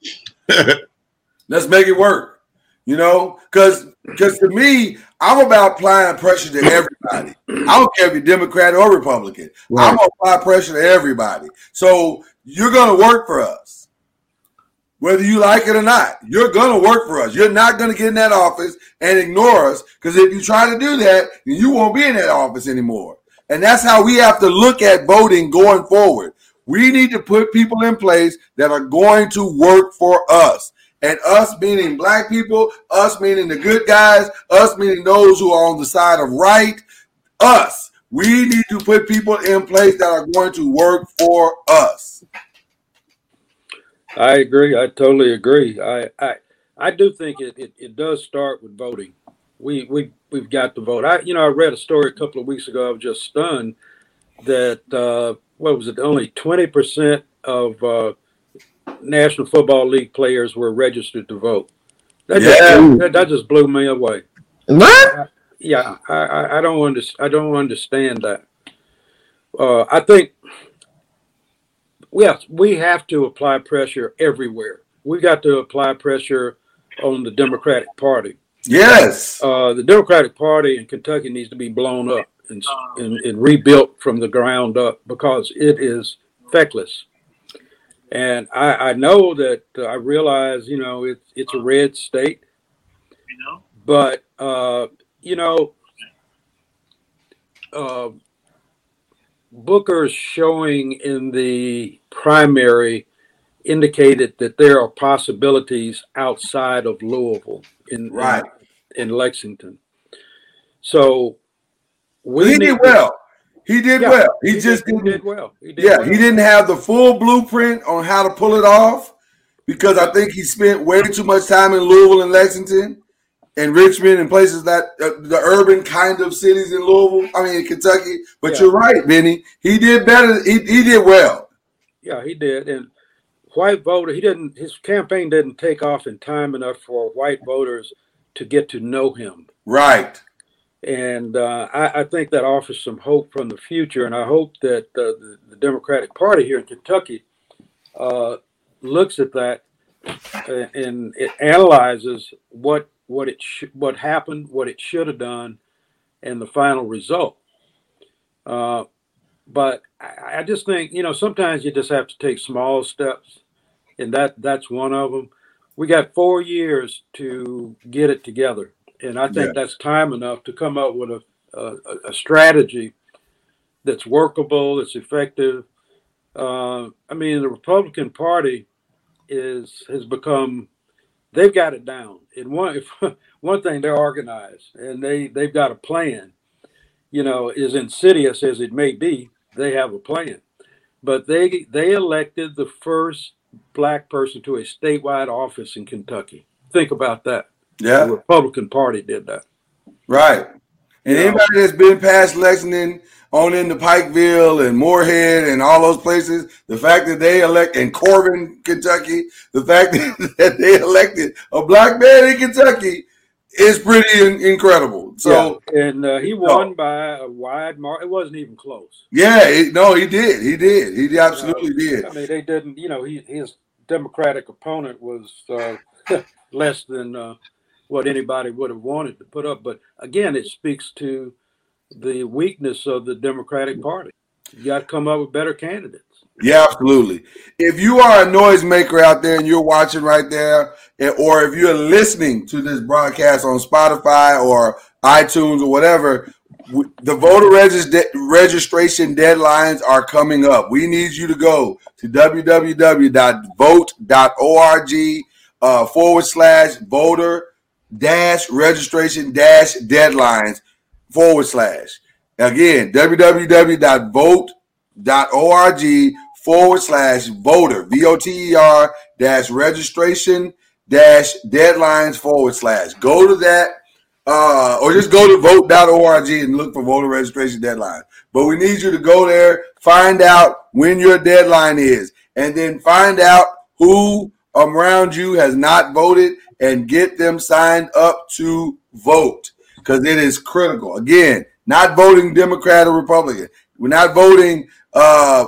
Let's make it work. You know, because because to me, I'm about applying pressure to everybody. I don't care if you're Democrat or Republican. I'm gonna apply pressure to everybody. So you're gonna work for us whether you like it or not. You're going to work for us. You're not going to get in that office and ignore us because if you try to do that, then you won't be in that office anymore. And that's how we have to look at voting going forward. We need to put people in place that are going to work for us. And us meaning black people, us meaning the good guys, us meaning those who are on the side of right, us. We need to put people in place that are going to work for us. I agree. I totally agree. I I, I do think it, it, it does start with voting. We we we've got to vote. I you know I read a story a couple of weeks ago. I was just stunned that uh, what was it? Only twenty percent of uh, National Football League players were registered to vote. That, Yeah. just, that, that just blew me away. What? Yeah, I, I, I don't under, I don't understand that. Uh, I think yes, we have to apply pressure everywhere. We got to apply pressure on the Democratic Party. Yes. Uh, the Democratic Party in Kentucky needs to be blown up and, and, and rebuilt from the ground up because it is feckless. And I, I know that uh, I realize, you know, it's it's a red state, but uh, you know, uh, Booker's showing in the primary indicated that there are possibilities outside of Louisville in Right. in, in Lexington. So we he did well. He did Yeah, well. He, did- just he didn't. did well. He did yeah, well. he didn't have the full blueprint on how to pull it off because I think he spent way too much time in Louisville and Lexington and Richmond and places that uh, the urban kind of cities in Louisville. I mean, in Kentucky. But Yeah. you're right, Bennie. He did better. He, he did well. Yeah, he did. And white voter, he didn't. His campaign didn't take off in time enough for white voters to get to know him. Right. And uh, I, I think that offers some hope from the future. And I hope that uh, the, the Democratic Party here in Kentucky uh, looks at that and, and it analyzes what what it sh- what happened, what it should have done, and the final result. But I, I just think you know sometimes you just have to take small steps, and that that's one of them. We got four years to get it together, and I think that's time enough to come up with a, a a strategy that's workable, that's effective. Uh, I mean, the Republican Party is has become they've got it down. And one if, one thing they're organized and they they've got a plan. You know, as insidious as it may be, they have a plan. But they they elected the first black person to a statewide office in Kentucky. Think about that. Yeah. The Republican Party did that. Right. And Yeah. anybody that's been past Lexington on into Pikeville and Morehead and all those places, the fact that they elect in Corbin, Kentucky, the fact that they elected a black man in Kentucky is pretty in- incredible. So Yeah. and uh, he won by a wide margin. It wasn't even close. yeah, it, no, he did. He did. He absolutely did. I mean, they didn't. You know, he, his Democratic opponent was uh, less than uh, what anybody would have wanted to put up. But again, it speaks to the weakness of the Democratic Party. You got to come up with better candidates. Yeah, absolutely. If you are a noisemaker out there and you're watching right there, and- or if you're listening to this broadcast on Spotify or iTunes or whatever, the voter regis- registration deadlines are coming up. We need you to go to www.vote.org uh, forward slash voter dash registration dash deadlines forward slash. Again, www.vote.org forward slash voter, V O T E R dash registration dash deadlines forward slash. Go to that uh, or just go to vote.org and look for voter registration deadline. But we need you to go there, find out when your deadline is, and then find out who around you has not voted and get them signed up to vote because it is critical. Again, not voting Democrat or Republican. We're not voting uh,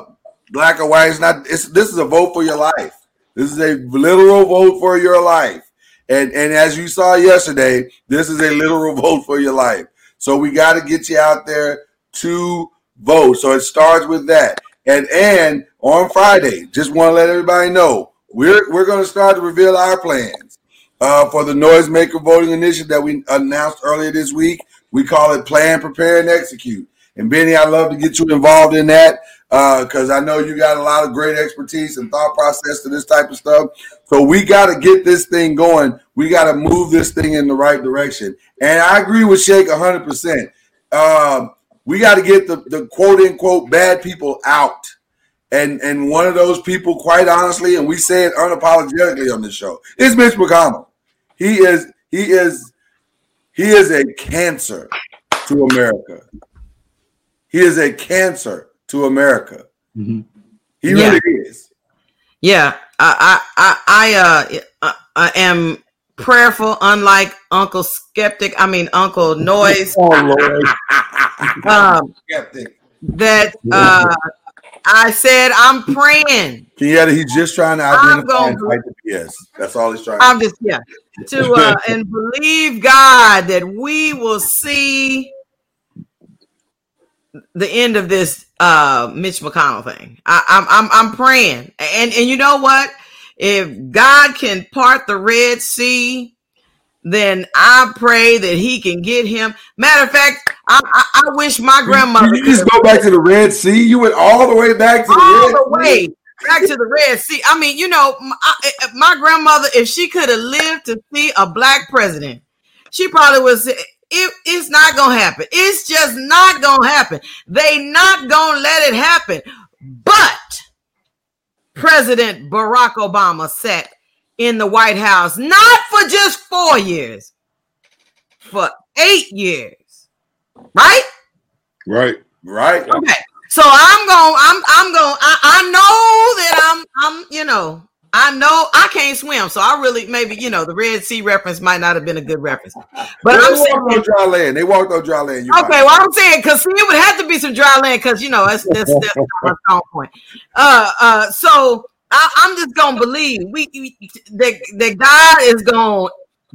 black or white. It's not. It's, this is a vote for your life. This is a literal vote for your life. And and as you saw yesterday, this is a literal vote for your life. So we got to get you out there to vote. So it starts with that. And and on Friday, just want to let everybody know we're we're going to start to reveal our plans uh, for the noisemaker voting initiative that we announced earlier this week. We call it Plan, Prepare, and Execute. And Bennie, I'd love to get you involved in that because I know you got a lot of great expertise and thought process to this type of stuff. So we got to get this thing going. We got to move this thing in the right direction. And I agree with Shake 100%. Um, we got to get the, the quote unquote bad people out. And and one of those people, quite honestly, and we say it unapologetically on this show, is Mitch McConnell. He is he is he is a cancer to America. He is a cancer to America. Mhm. He Yeah. really is. Yeah, I I I I, uh, I am prayerful, unlike Uncle Skeptic. I mean Uncle Noise. Oh Lord. Um, Skeptic. that uh, I said I'm praying. Kenyatta, he's just trying to I'm identify gonna- and fight the BS. That's all he's trying to I'm just yeah to uh, and believe God that we will see the end of this uh Mitch McConnell thing. I, I'm I'm I'm praying, and and you know what? If God can part the Red Sea, then I pray that He can get him. Matter of fact, I I, I wish my grandmother. You just go back to the Red Sea. You went all the way back to the all Red the way back to the Red Sea. I mean, you know, my, my grandmother, if she could have lived to see a black president, she probably was. It, it's not gonna happen. It's just not gonna happen. They not gonna let it happen. But President Barack Obama sat in the White House not for just four years, for eight years. Right? Right. Right. Okay. So I'm going. I'm. I'm going. I, I know that I'm. I'm. You know. I know I can't swim, so I really maybe you know the Red Sea reference might not have been a good reference. But they I'm walked saying, on dry land. They walked on dry land. You're okay, right. well I'm saying because it would have to be some dry land because you know that's that's, that's my strong point. Uh, uh, so I, I'm just gonna believe we, we that that God is gonna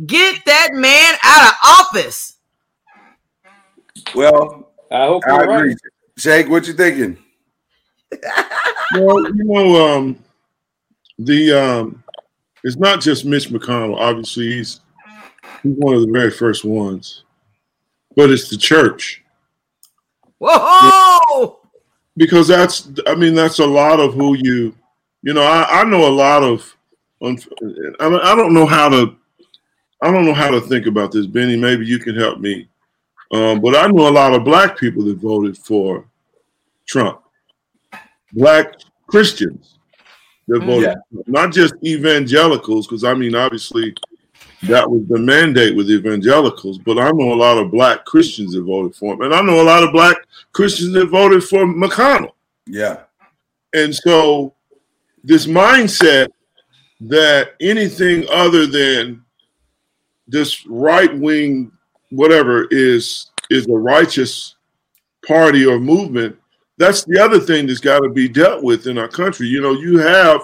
get that man out of office. Well, I hope I you're agree. right. Shake, what you thinking? Well, you know, um, the um, it's not just Mitch McConnell. Obviously, he's he's one of the very first ones, but it's the church. Whoa! because that's I mean that's a lot of who you you know I, I know a lot of I don't- I don't know how to I don't know how to think about this Bennie. Maybe you can help me. Um, but I know a lot of black people that voted for Trump. Black Christians that voted Yeah. not just evangelicals because I mean obviously that was the mandate with evangelicals but I know a lot of black Christians that voted for him and I know a lot of black Christians that voted for McConnell Yeah. and so this mindset that anything other than this right wing whatever is is a righteous party or movement that's the other thing that's got to be dealt with in our country. You know you have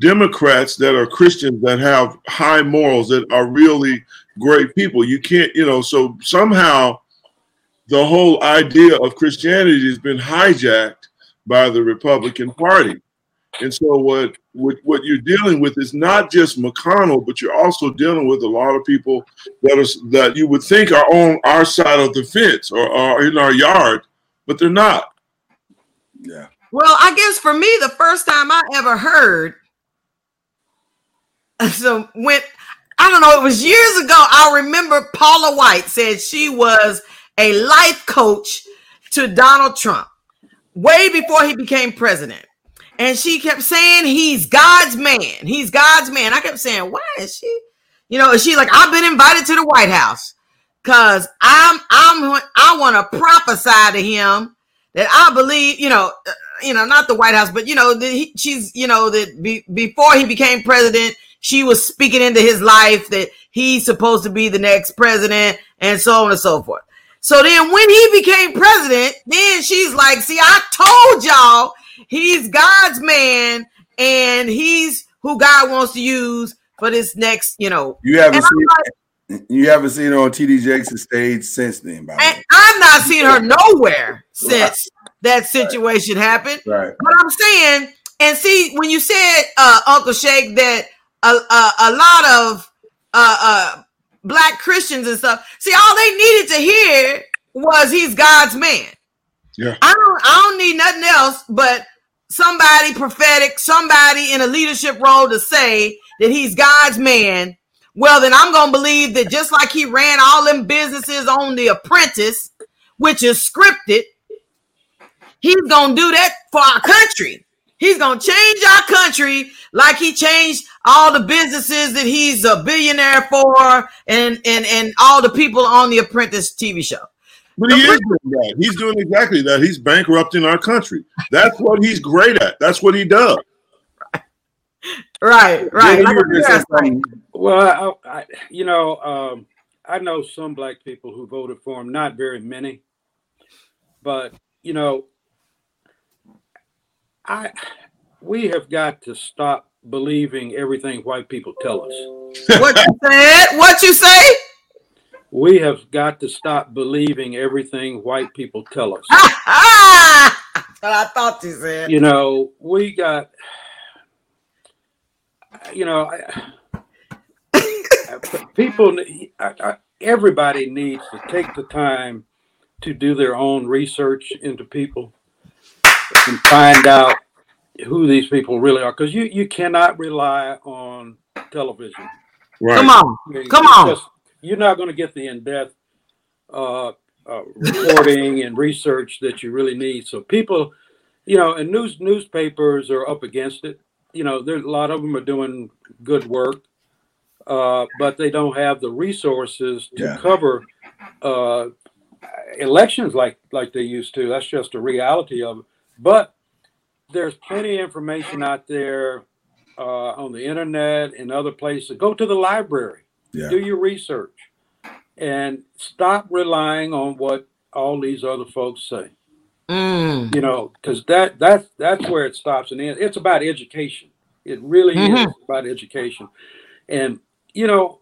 democrats that are christians that have high morals that are really great people. You can't you know so somehow the whole idea of christianity has been hijacked by the republican party. And so what, what what you're dealing with is not just McConnell, but you're also dealing with a lot of people that is that you would think are on our side of the fence or are in our yard, but they're not. Yeah. Well, I guess for me, the first time I ever heard, so when I don't know, it was years ago. I remember Paula White said she was a life coach to Donald Trump way before he became president. And she kept saying he's God's man. He's God's man. I kept saying, why is she? You know, she's like, I've been invited to the White House because I'm I'm I want to prophesy to him that I believe, you know, uh, you know, not the White House, but you know, that he, she's, you know, that be, before he became president, she was speaking into his life that he's supposed to be the next president and so on and so forth. So then when he became president, then she's like, see, I told y'all he's God's man and he's who God wants to use for this next, you know. You haven't seen like, you haven't seen her on TD Jakes' stage since then, by the and way. I've not seen her nowhere since that situation happened. Right. But I'm saying, and see, when you said, uh, Uncle Shake, that a, a, a lot of uh, uh, black Christians and stuff, see, all they needed to hear was he's God's man. Yeah. I don't, I don't need nothing else but somebody prophetic, somebody in a leadership role to say that he's God's man. Well, then I'm gonna believe that just like he ran all them businesses on The Apprentice, which is scripted, he's gonna do that for our country. He's gonna change our country like he changed all the businesses that he's a billionaire for, and and and all the people on The Apprentice TV show. But he is doing that. He's doing exactly that. He's bankrupting our country. That's what he's great at. That's what he does. Right, right. Like you were I just said, saying something. Well, I, I, you know, um, I know some black people who voted for him, not very many, but you know, I we have got to stop believing everything white people tell us. what you said? What you say? we have got to stop believing everything white people tell us. I thought you said. You know, we got, you know, people, everybody needs to take the time to do their own research into people and find out who these people really are because you you cannot rely on television. Right. come on. I mean, come on. just, you're not going to get the in-depth uh, uh, reporting and research that you really need. So people you know and news newspapers are up against it. You know there's a lot of them are doing good work uh, but they don't have the resources to yeah. cover uh, elections like like they used to that's just a reality of it but there's plenty of information out there uh, on the internet and other places. Go to the library, yeah. do your research, and stop relying on what all these other folks say. Mm. You know, because that that's that's where it stops and ends. It's about education. It really mm-hmm. is about education, and you know,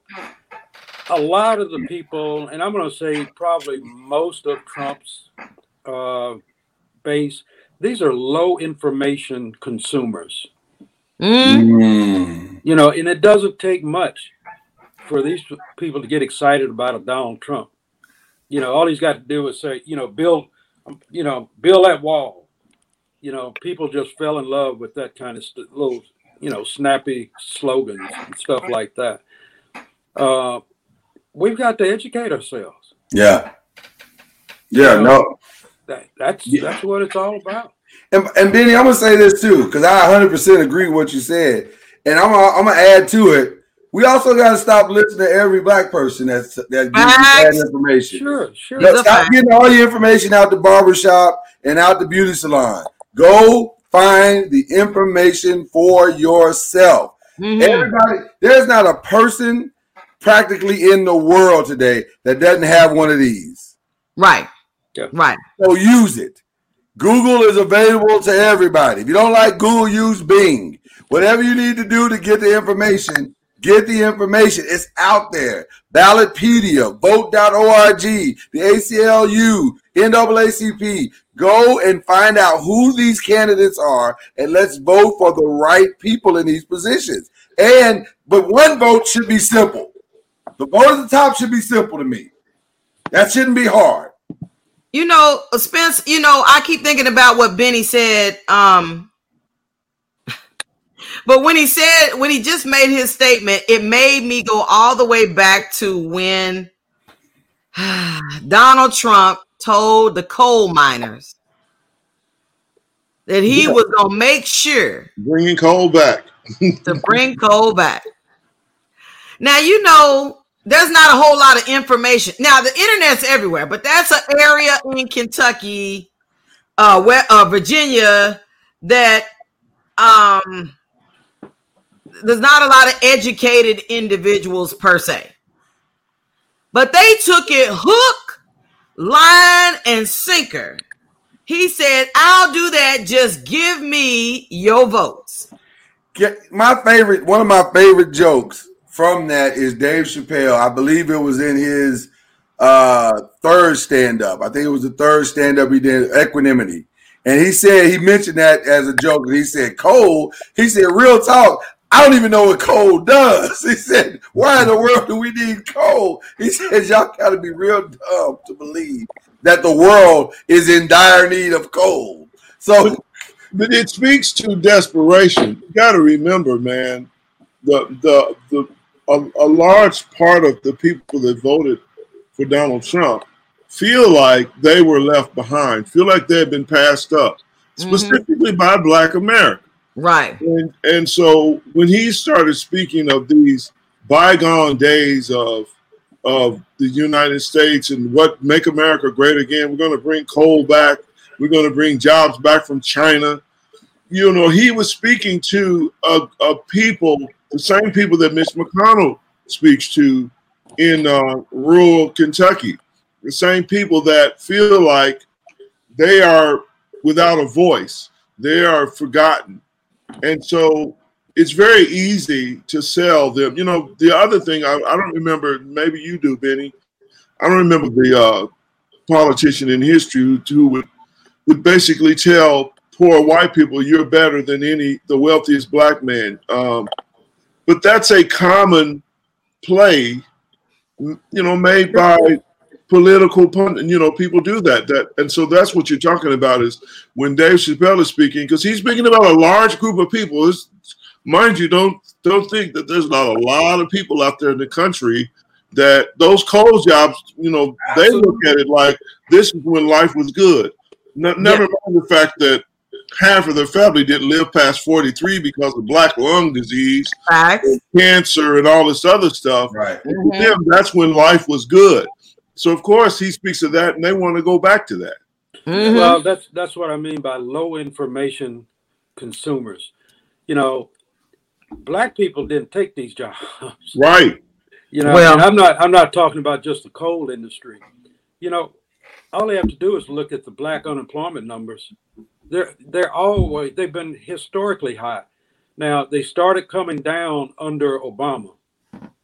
a lot of the people, and I'm going to say probably most of Trump's uh, base these are low information consumers. Mm. You know, and it doesn't take much for these people to get excited about a Donald Trump. You know, all he's got to do is say, you know, build, you know, build that wall. You know, people just fell in love with that kind of st- little, you know, snappy slogans and stuff like that. Uh, we've got to educate ourselves. Yeah. Yeah. No. That, that's yeah. that's what it's all about. And, and Bennie, I'm gonna say this too because I 100 percent agree with what you said, and I'm gonna, I'm gonna add to it. We also got to stop listening to every black person that's that gives you bad information. Sure, sure. stop getting all your information out the barbershop and out the beauty salon. Go find the information for yourself. Mm-hmm. Everybody, there's not a person practically in the world today that doesn't have one of these. Right. Yeah. Right. So use it. Google is available to everybody. If you don't like Google, use Bing. Whatever you need to do to get the information, get the information. It's out there. Ballotpedia, vote.org, the ACLU, NAACP. Go and find out who these candidates are and let's vote for the right people in these positions. And, but one vote should be simple. The vote at the top should be simple to me. That shouldn't be hard. You know, Spence, you know, I keep thinking about what Bennie said. Um, but when he said, when he just made his statement, it made me go all the way back to when Donald Trump told the coal miners that he yeah. was going to make sure bringing coal back to bring coal back. Now, you know, there's not a whole lot of information. Now the internet's everywhere, but that's an area in Kentucky, uh, where uh, Virginia that um there's not a lot of educated individuals per se. But they took it hook, line, and sinker. He said, I'll do that. Just give me your votes. My favorite, one of my favorite jokes from that is Dave Chappelle. I believe it was in his uh, third stand up. I think it was the third stand up he did, Equanimity. And he said, he mentioned that as a joke. And he said, coal. He said, real talk. I don't even know what coal does. He said, why in the world do we need coal? He says, y'all got to be real dumb to believe that the world is in dire need of coal. So, but it speaks to desperation. You got to remember, man, the the the a, a large part of the people that voted for Donald Trump feel like they were left behind, feel like they had been passed up, mm-hmm. specifically by Black America. Right. And, and so when he started speaking of these bygone days of of the United States and what make America great again, we're going to bring coal back, we're going to bring jobs back from China. You know, he was speaking to a, a people the same people that Mitch McConnell speaks to in uh, rural Kentucky, the same people that feel like they are without a voice, they are forgotten. And so it's very easy to sell them. You know, the other thing, I, I don't remember, maybe you do, Bennie. I don't remember the uh, politician in history who, who would would basically tell poor white people you're better than any the wealthiest black man. Um, but that's a common play, you know, made by political pundit. You know, people do that. That and so that's what you're talking about is when Dave Chappelle is speaking because he's speaking about a large group of people. It's, mind you, don't don't think that there's not a lot of people out there in the country that those coal jobs. You know, Absolutely. they look at it like this is when life was good. never yeah. mind the fact that half of their family didn't live past 43 because of black lung disease, cancer, and all this other stuff. Right. Mm-hmm. them, that's when life was good. So of course he speaks of that, and they want to go back to that. Mm-hmm. Well, that's that's what I mean by low information consumers. You know, black people didn't take these jobs. Right. You know, well, I'm not I'm not talking about just the coal industry. You know, all they have to do is look at the black unemployment numbers they're they're always they've been historically high. Now they started coming down under Obama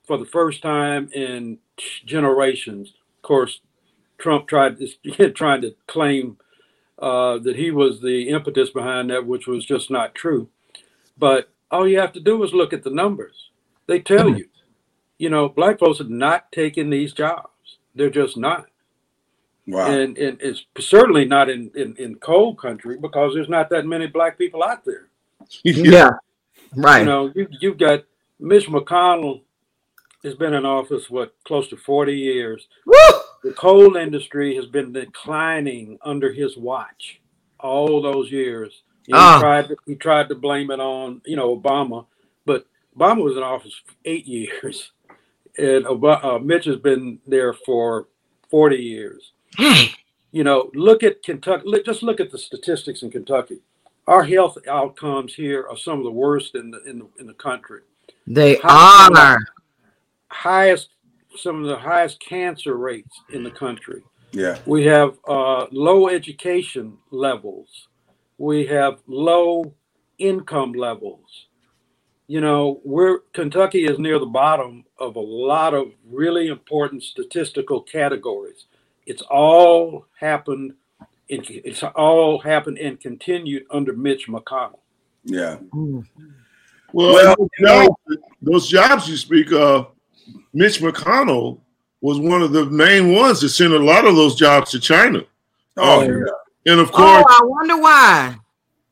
for the first time in generations. Of course, Trump tried to, trying to claim uh, that he was the impetus behind that, which was just not true. But all you have to do is look at the numbers. They tell you, you know, black folks are not taking these jobs. They're just not. Wow. And, and it's certainly not in, in, in coal country because there's not that many black people out there. yeah. Right. You know, you, you've got Mitch McConnell has been in office, what, close to 40 years. Woo! The coal industry has been declining under his watch all those years. You know, he, ah. tried to, he tried to blame it on, you know, Obama, but Obama was in office for eight years. And uh, Mitch has been there for 40 years. you know, look at Kentucky. Look, just look at the statistics in Kentucky. Our health outcomes here are some of the worst in the in the, in the country. They High, are highest, some of the highest cancer rates in the country. Yeah, we have uh, low education levels. We have low income levels. You know, we're Kentucky is near the bottom of a lot of really important statistical categories. It's all happened. It's all happened and continued under Mitch McConnell. Yeah. Well, well those, jobs, those jobs you speak of, Mitch McConnell was one of the main ones that sent a lot of those jobs to China. Oh, um, yeah. And of course, oh, I wonder why.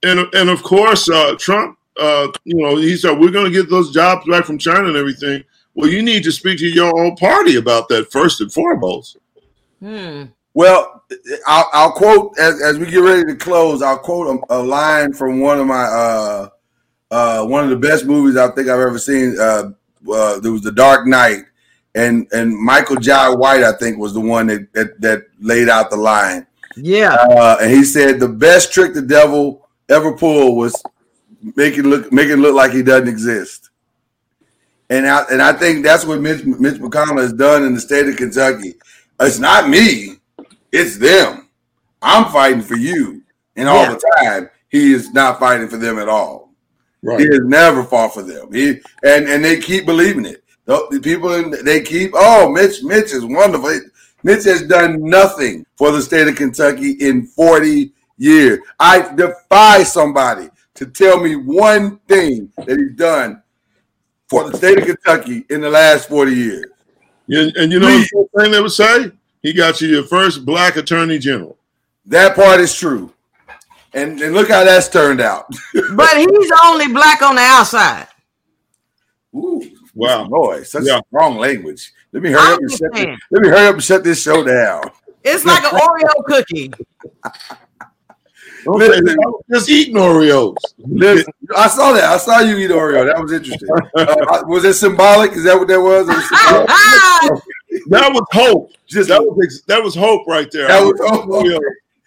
And and of course, uh, Trump, uh, you know, he said we're going to get those jobs back from China and everything. Well, you need to speak to your own party about that first and foremost. Hmm. Well, I'll, I'll quote as, as, we get ready to close. I'll quote a, a, line from one of my uh, uh, one of the best movies I think I've ever seen. Uh, uh there was The Dark Knight, and and Michael Jai White I think was the one that that, that laid out the line. Yeah, uh, and he said the best trick the devil ever pulled was make it look make it look like he doesn't exist. And I and I think that's what Mitch, Mitch McConnell has done in the state of Kentucky. It's not me, it's them. I'm fighting for you. And all yeah. the time, he is not fighting for them at all. Right. He has never fought for them. He and and they keep believing it. The people in, they keep oh Mitch Mitch is wonderful. Mitch has done nothing for the state of Kentucky in 40 years. I defy somebody to tell me one thing that he's done for the state of Kentucky in the last 40 years. And, and you know the thing they would say? He got you your first black attorney general. That part is true. And, and look how that's turned out. but he's only black on the outside. Ooh, wow. Boy, such yeah. strong language. Let me hurry up and shut this, let me hurry up and shut this show down. It's like an Oreo cookie. Listen, just eating Oreos. Listen, I saw that. I saw you eat Oreo. That was interesting. Uh, was it symbolic? Is that what that was? that was hope. Just that was that was hope right there. That was hope.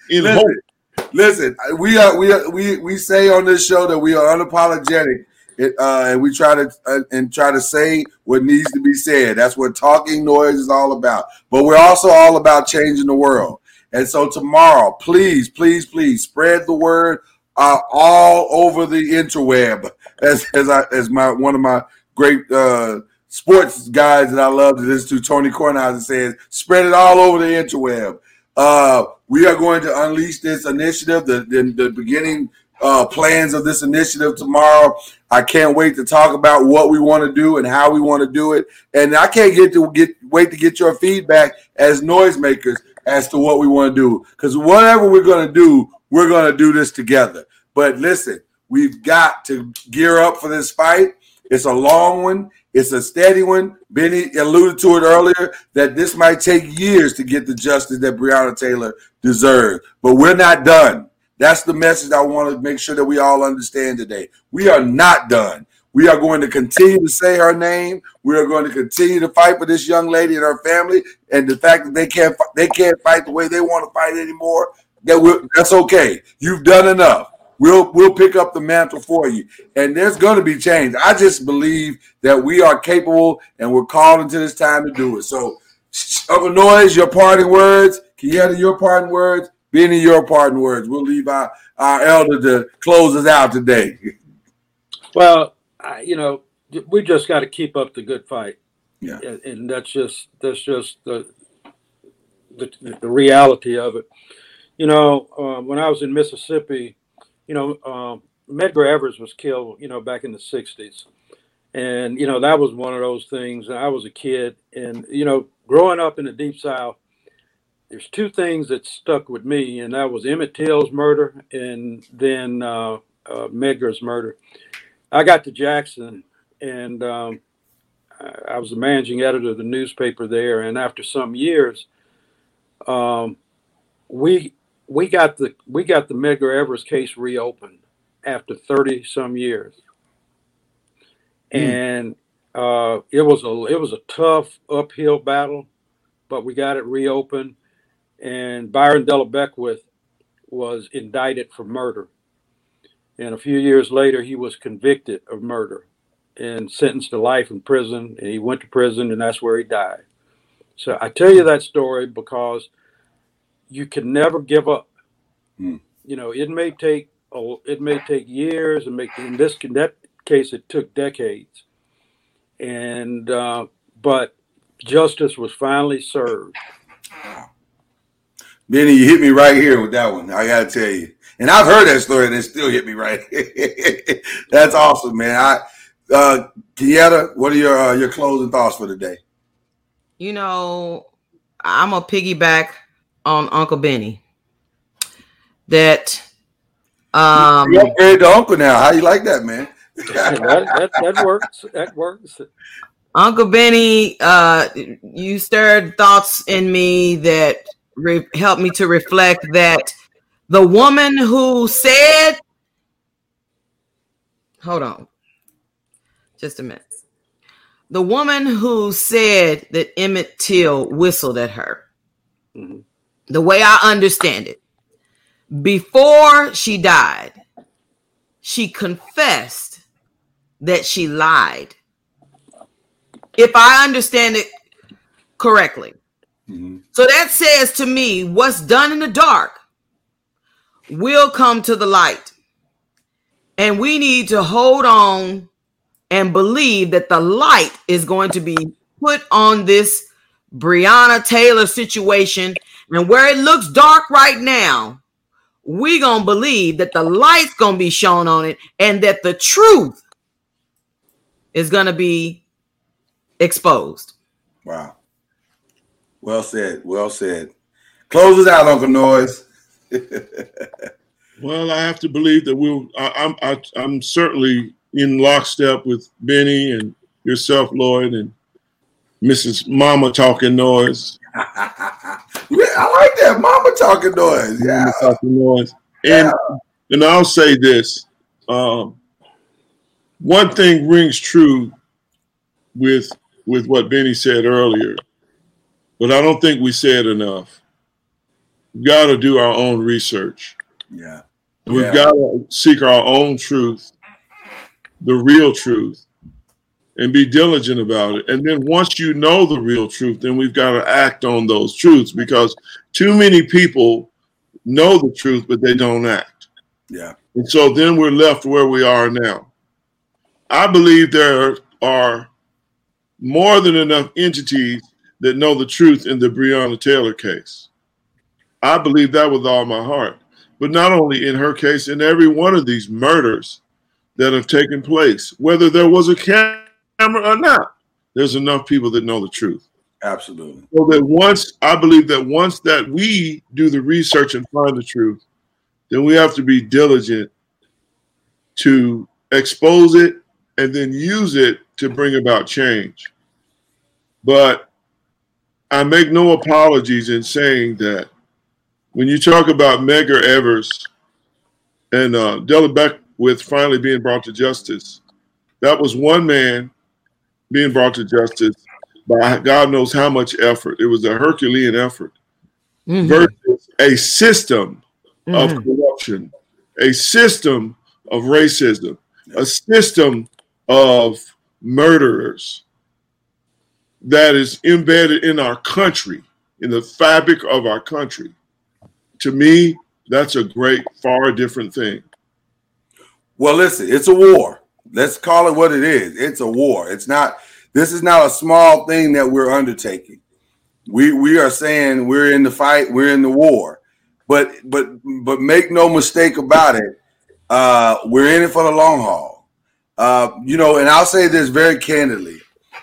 In listen, hope. Listen, we are we are we we say on this show that we are unapologetic. It, uh, and we try to uh, and try to say what needs to be said. That's what talking noise is all about. But we're also all about changing the world. And so tomorrow, please, please, please spread the word uh, all over the interweb, as as I as my one of my great uh, sports guys that I love to listen to, Tony Kornheiser says, spread it all over the interweb. Uh, we are going to unleash this initiative, the, the, the beginning uh, plans of this initiative tomorrow. I can't wait to talk about what we want to do and how we want to do it. And I can't get to get wait to get your feedback as noisemakers as to what we want to do. Because whatever we're going to do, we're going to do this together. But listen, we've got to gear up for this fight. It's a long one. It's a steady one. Bennie alluded to it earlier that this might take years to get the justice that Breonna Taylor deserves. But we're not done. That's the message I want to make sure that we all understand today. We are not done. We are going to continue to say her name. We are going to continue to fight for this young lady and her family. And the fact that they can't they can't fight the way they want to fight anymore, that that's okay. You've done enough. We'll we'll pick up the mantle for you. And there's going to be change. I just believe that we are capable and we're called into this time to do it. So, Uncle Noise, your parting words. Kieta, your parting words. Bennie, your parting words. We'll leave our, our elder to close us out today. Well, I, you know, we just got to keep up the good fight. Yeah, and, and that's just that's just the, the the reality of it. You know, uh, when I was in Mississippi, you know, um, Medgar Evers was killed, you know, back in the '60s, and you know that was one of those things. I was a kid, and you know, growing up in the Deep South, there's two things that stuck with me, and that was Emmett Till's murder, and then uh, uh, Medgar's murder. I got to Jackson, and um, I was the managing editor of the newspaper there. And after some years, um, we we got the we got the Medgar Evers case reopened after thirty some years, mm. and uh, it was a it was a tough uphill battle, but we got it reopened. And Byron De La Beckwith was indicted for murder and a few years later, he was convicted of murder and sentenced to life in prison. And he went to prison, and that's where he died. So I tell you that story because you can never give up. Mm. You know, it may take oh, it may take years, and make in this in that case it took decades. And uh, but justice was finally served. Bennie, you hit me right here with that one. I gotta tell you. And I've heard that story and it still hit me right. That's awesome, man. I uh Kieta, what are your uh, your closing thoughts for today? You know, I'm a piggyback on Uncle Bennie. That um you upgrade to uncle now. How you like that, man? that, that, that works. That works. Uncle Bennie, uh, you stirred thoughts in me that re- helped me to reflect that the woman who said, hold on, just a minute. The woman who said that Emmett Till whistled at her, mm-hmm. the way I understand it, before she died, she confessed that she lied. If I understand it correctly. Mm-hmm. So that says to me, what's done in the dark will come to the light. And we need to hold on and believe that the light is going to be put on this Breonna Taylor situation. And where it looks dark right now, we going to believe that the light's going to be shown on it and that the truth is going to be exposed. Wow. Well said. Well said. Close it out, Uncle Noise. well, I have to believe that we'll. I, I'm I, I'm certainly in lockstep with Bennie and yourself, Lloyd, and Mrs. Mama Talking Noise. I like that Mama Talking Noise. Yeah, Mama Talking Noise. And yeah. and I'll say this: um, one thing rings true with with what Bennie said earlier, but I don't think we said enough got to do our own research. Yeah. We've yeah. got to seek our own truth, the real truth, and be diligent about it. And then once you know the real truth, then we've got to act on those truths because too many people know the truth, but they don't act. Yeah. And so then we're left where we are now. I believe there are more than enough entities that know the truth in the Breonna Taylor case. I believe that with all my heart. But not only in her case, in every one of these murders that have taken place, whether there was a camera or not, there's enough people that know the truth. Absolutely. So that once I believe that once that we do the research and find the truth, then we have to be diligent to expose it and then use it to bring about change. But I make no apologies in saying that when you talk about Medgar Evers and uh, De La Beckwith finally being brought to justice, that was one man being brought to justice by God knows how much effort. It was a Herculean effort mm-hmm. versus a system mm-hmm. of corruption, a system of racism, a system of murderers that is embedded in our country, in the fabric of our country. To me, that's a great, far different thing. Well, listen, it's a war. Let's call it what it is. It's a war. It's not this is not a small thing that we're undertaking. We we are saying we're in the fight, we're in the war. But but but make no mistake about it, uh, we're in it for the long haul. Uh, you know, and I'll say this very candidly.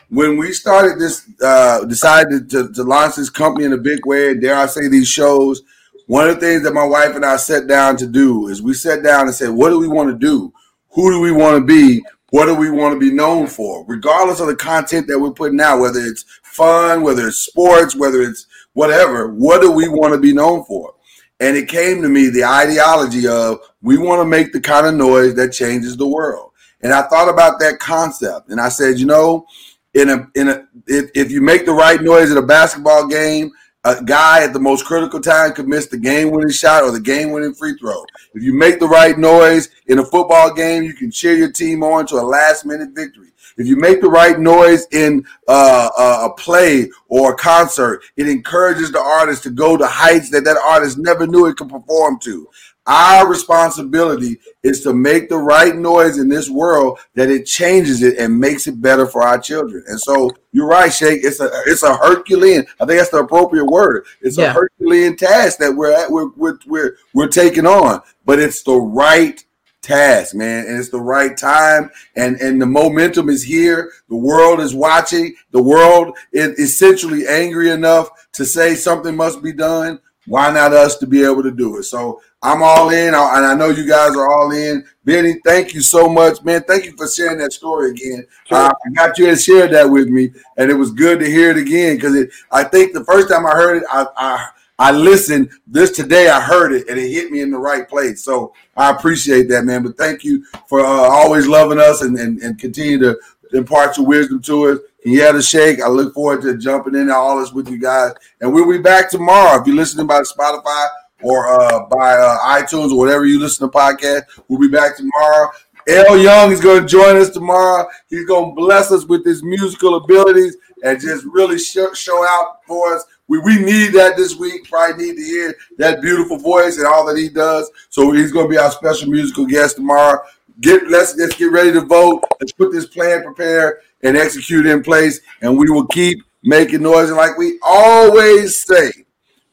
When we started this, uh, decided to, to launch this company in a big way, dare I say these shows, one of the things that my wife and I sat down to do is we sat down and said, what do we want to do? Who do we want to be? What do we want to be known for? Regardless of the content that we're putting out, whether it's fun, whether it's sports, whether it's whatever, what do we want to be known for? And it came to me the ideology of we want to make the kind of noise that changes the world. And I thought about that concept and I said, you know, in a in a if, if you make the right noise at a basketball game, a guy at the most critical time could miss the game winning shot or the game winning free throw. If you make the right noise in a football game, you can cheer your team on to a last minute victory. If you make the right noise in uh, a play or a concert, it encourages the artist to go to heights that that artist never knew it could perform to. Our responsibility is to make the right noise in this world that it changes it and makes it better for our children. And so you're right, Shake. It's a it's a Herculean. I think that's the appropriate word. It's yeah. a Herculean task that we're at, we're, we're we're we're taking on, but it's the right task, man, and it's the right time, and and the momentum is here. The world is watching. The world is essentially angry enough to say something must be done. Why not us to be able to do it? So I'm all in, and I know you guys are all in. Bennie, thank you so much, man. Thank you for sharing that story again. Sure. Uh, I got you to share that with me, and it was good to hear it again because I think the first time I heard it, I, I I listened. This today, I heard it, and it hit me in the right place. So I appreciate that, man. But thank you for uh, always loving us and, and and continue to impart your wisdom to us. He had a shake. I look forward to jumping in all this with you guys. And we'll be back tomorrow. If you're listening by Spotify or uh, by uh, iTunes or whatever you listen to podcast, we'll be back tomorrow. L. Young is going to join us tomorrow. He's going to bless us with his musical abilities and just really show, show out for us. We, we need that this week. Probably need to hear that beautiful voice and all that he does. So he's going to be our special musical guest tomorrow. Get let's let's get ready to vote. Let's put this plan prepared and execute in place, and we will keep making noise. And like we always say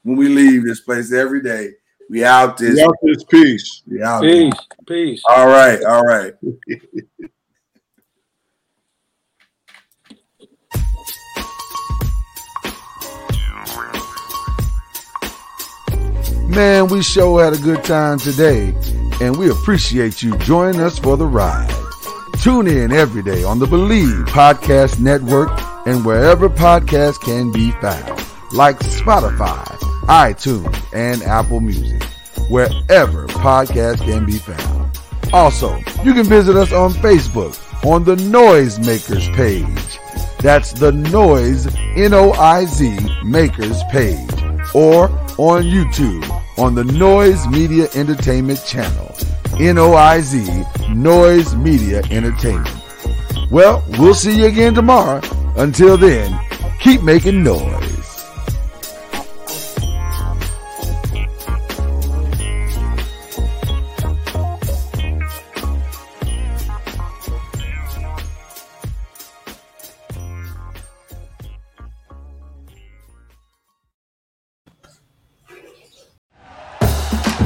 when we leave this place every day, we out this. We out this peace. We out peace. This. Peace. All right. All right. Man, we sure had a good time today, and we appreciate you joining us for the ride. Tune in every day on the Bleav Podcast Network and wherever podcasts can be found, like Spotify, iTunes, and Apple Music, wherever podcasts can be found. Also, you can visit us on Facebook on the Noisemakers page. That's the Noise, N-O-I-Z, Makers page. Or on YouTube on the Noiz Media Entertainment channel. N-O-I-Z, Noiz Media Entertainment. Well, we'll see you again tomorrow. Until then, keep making noise.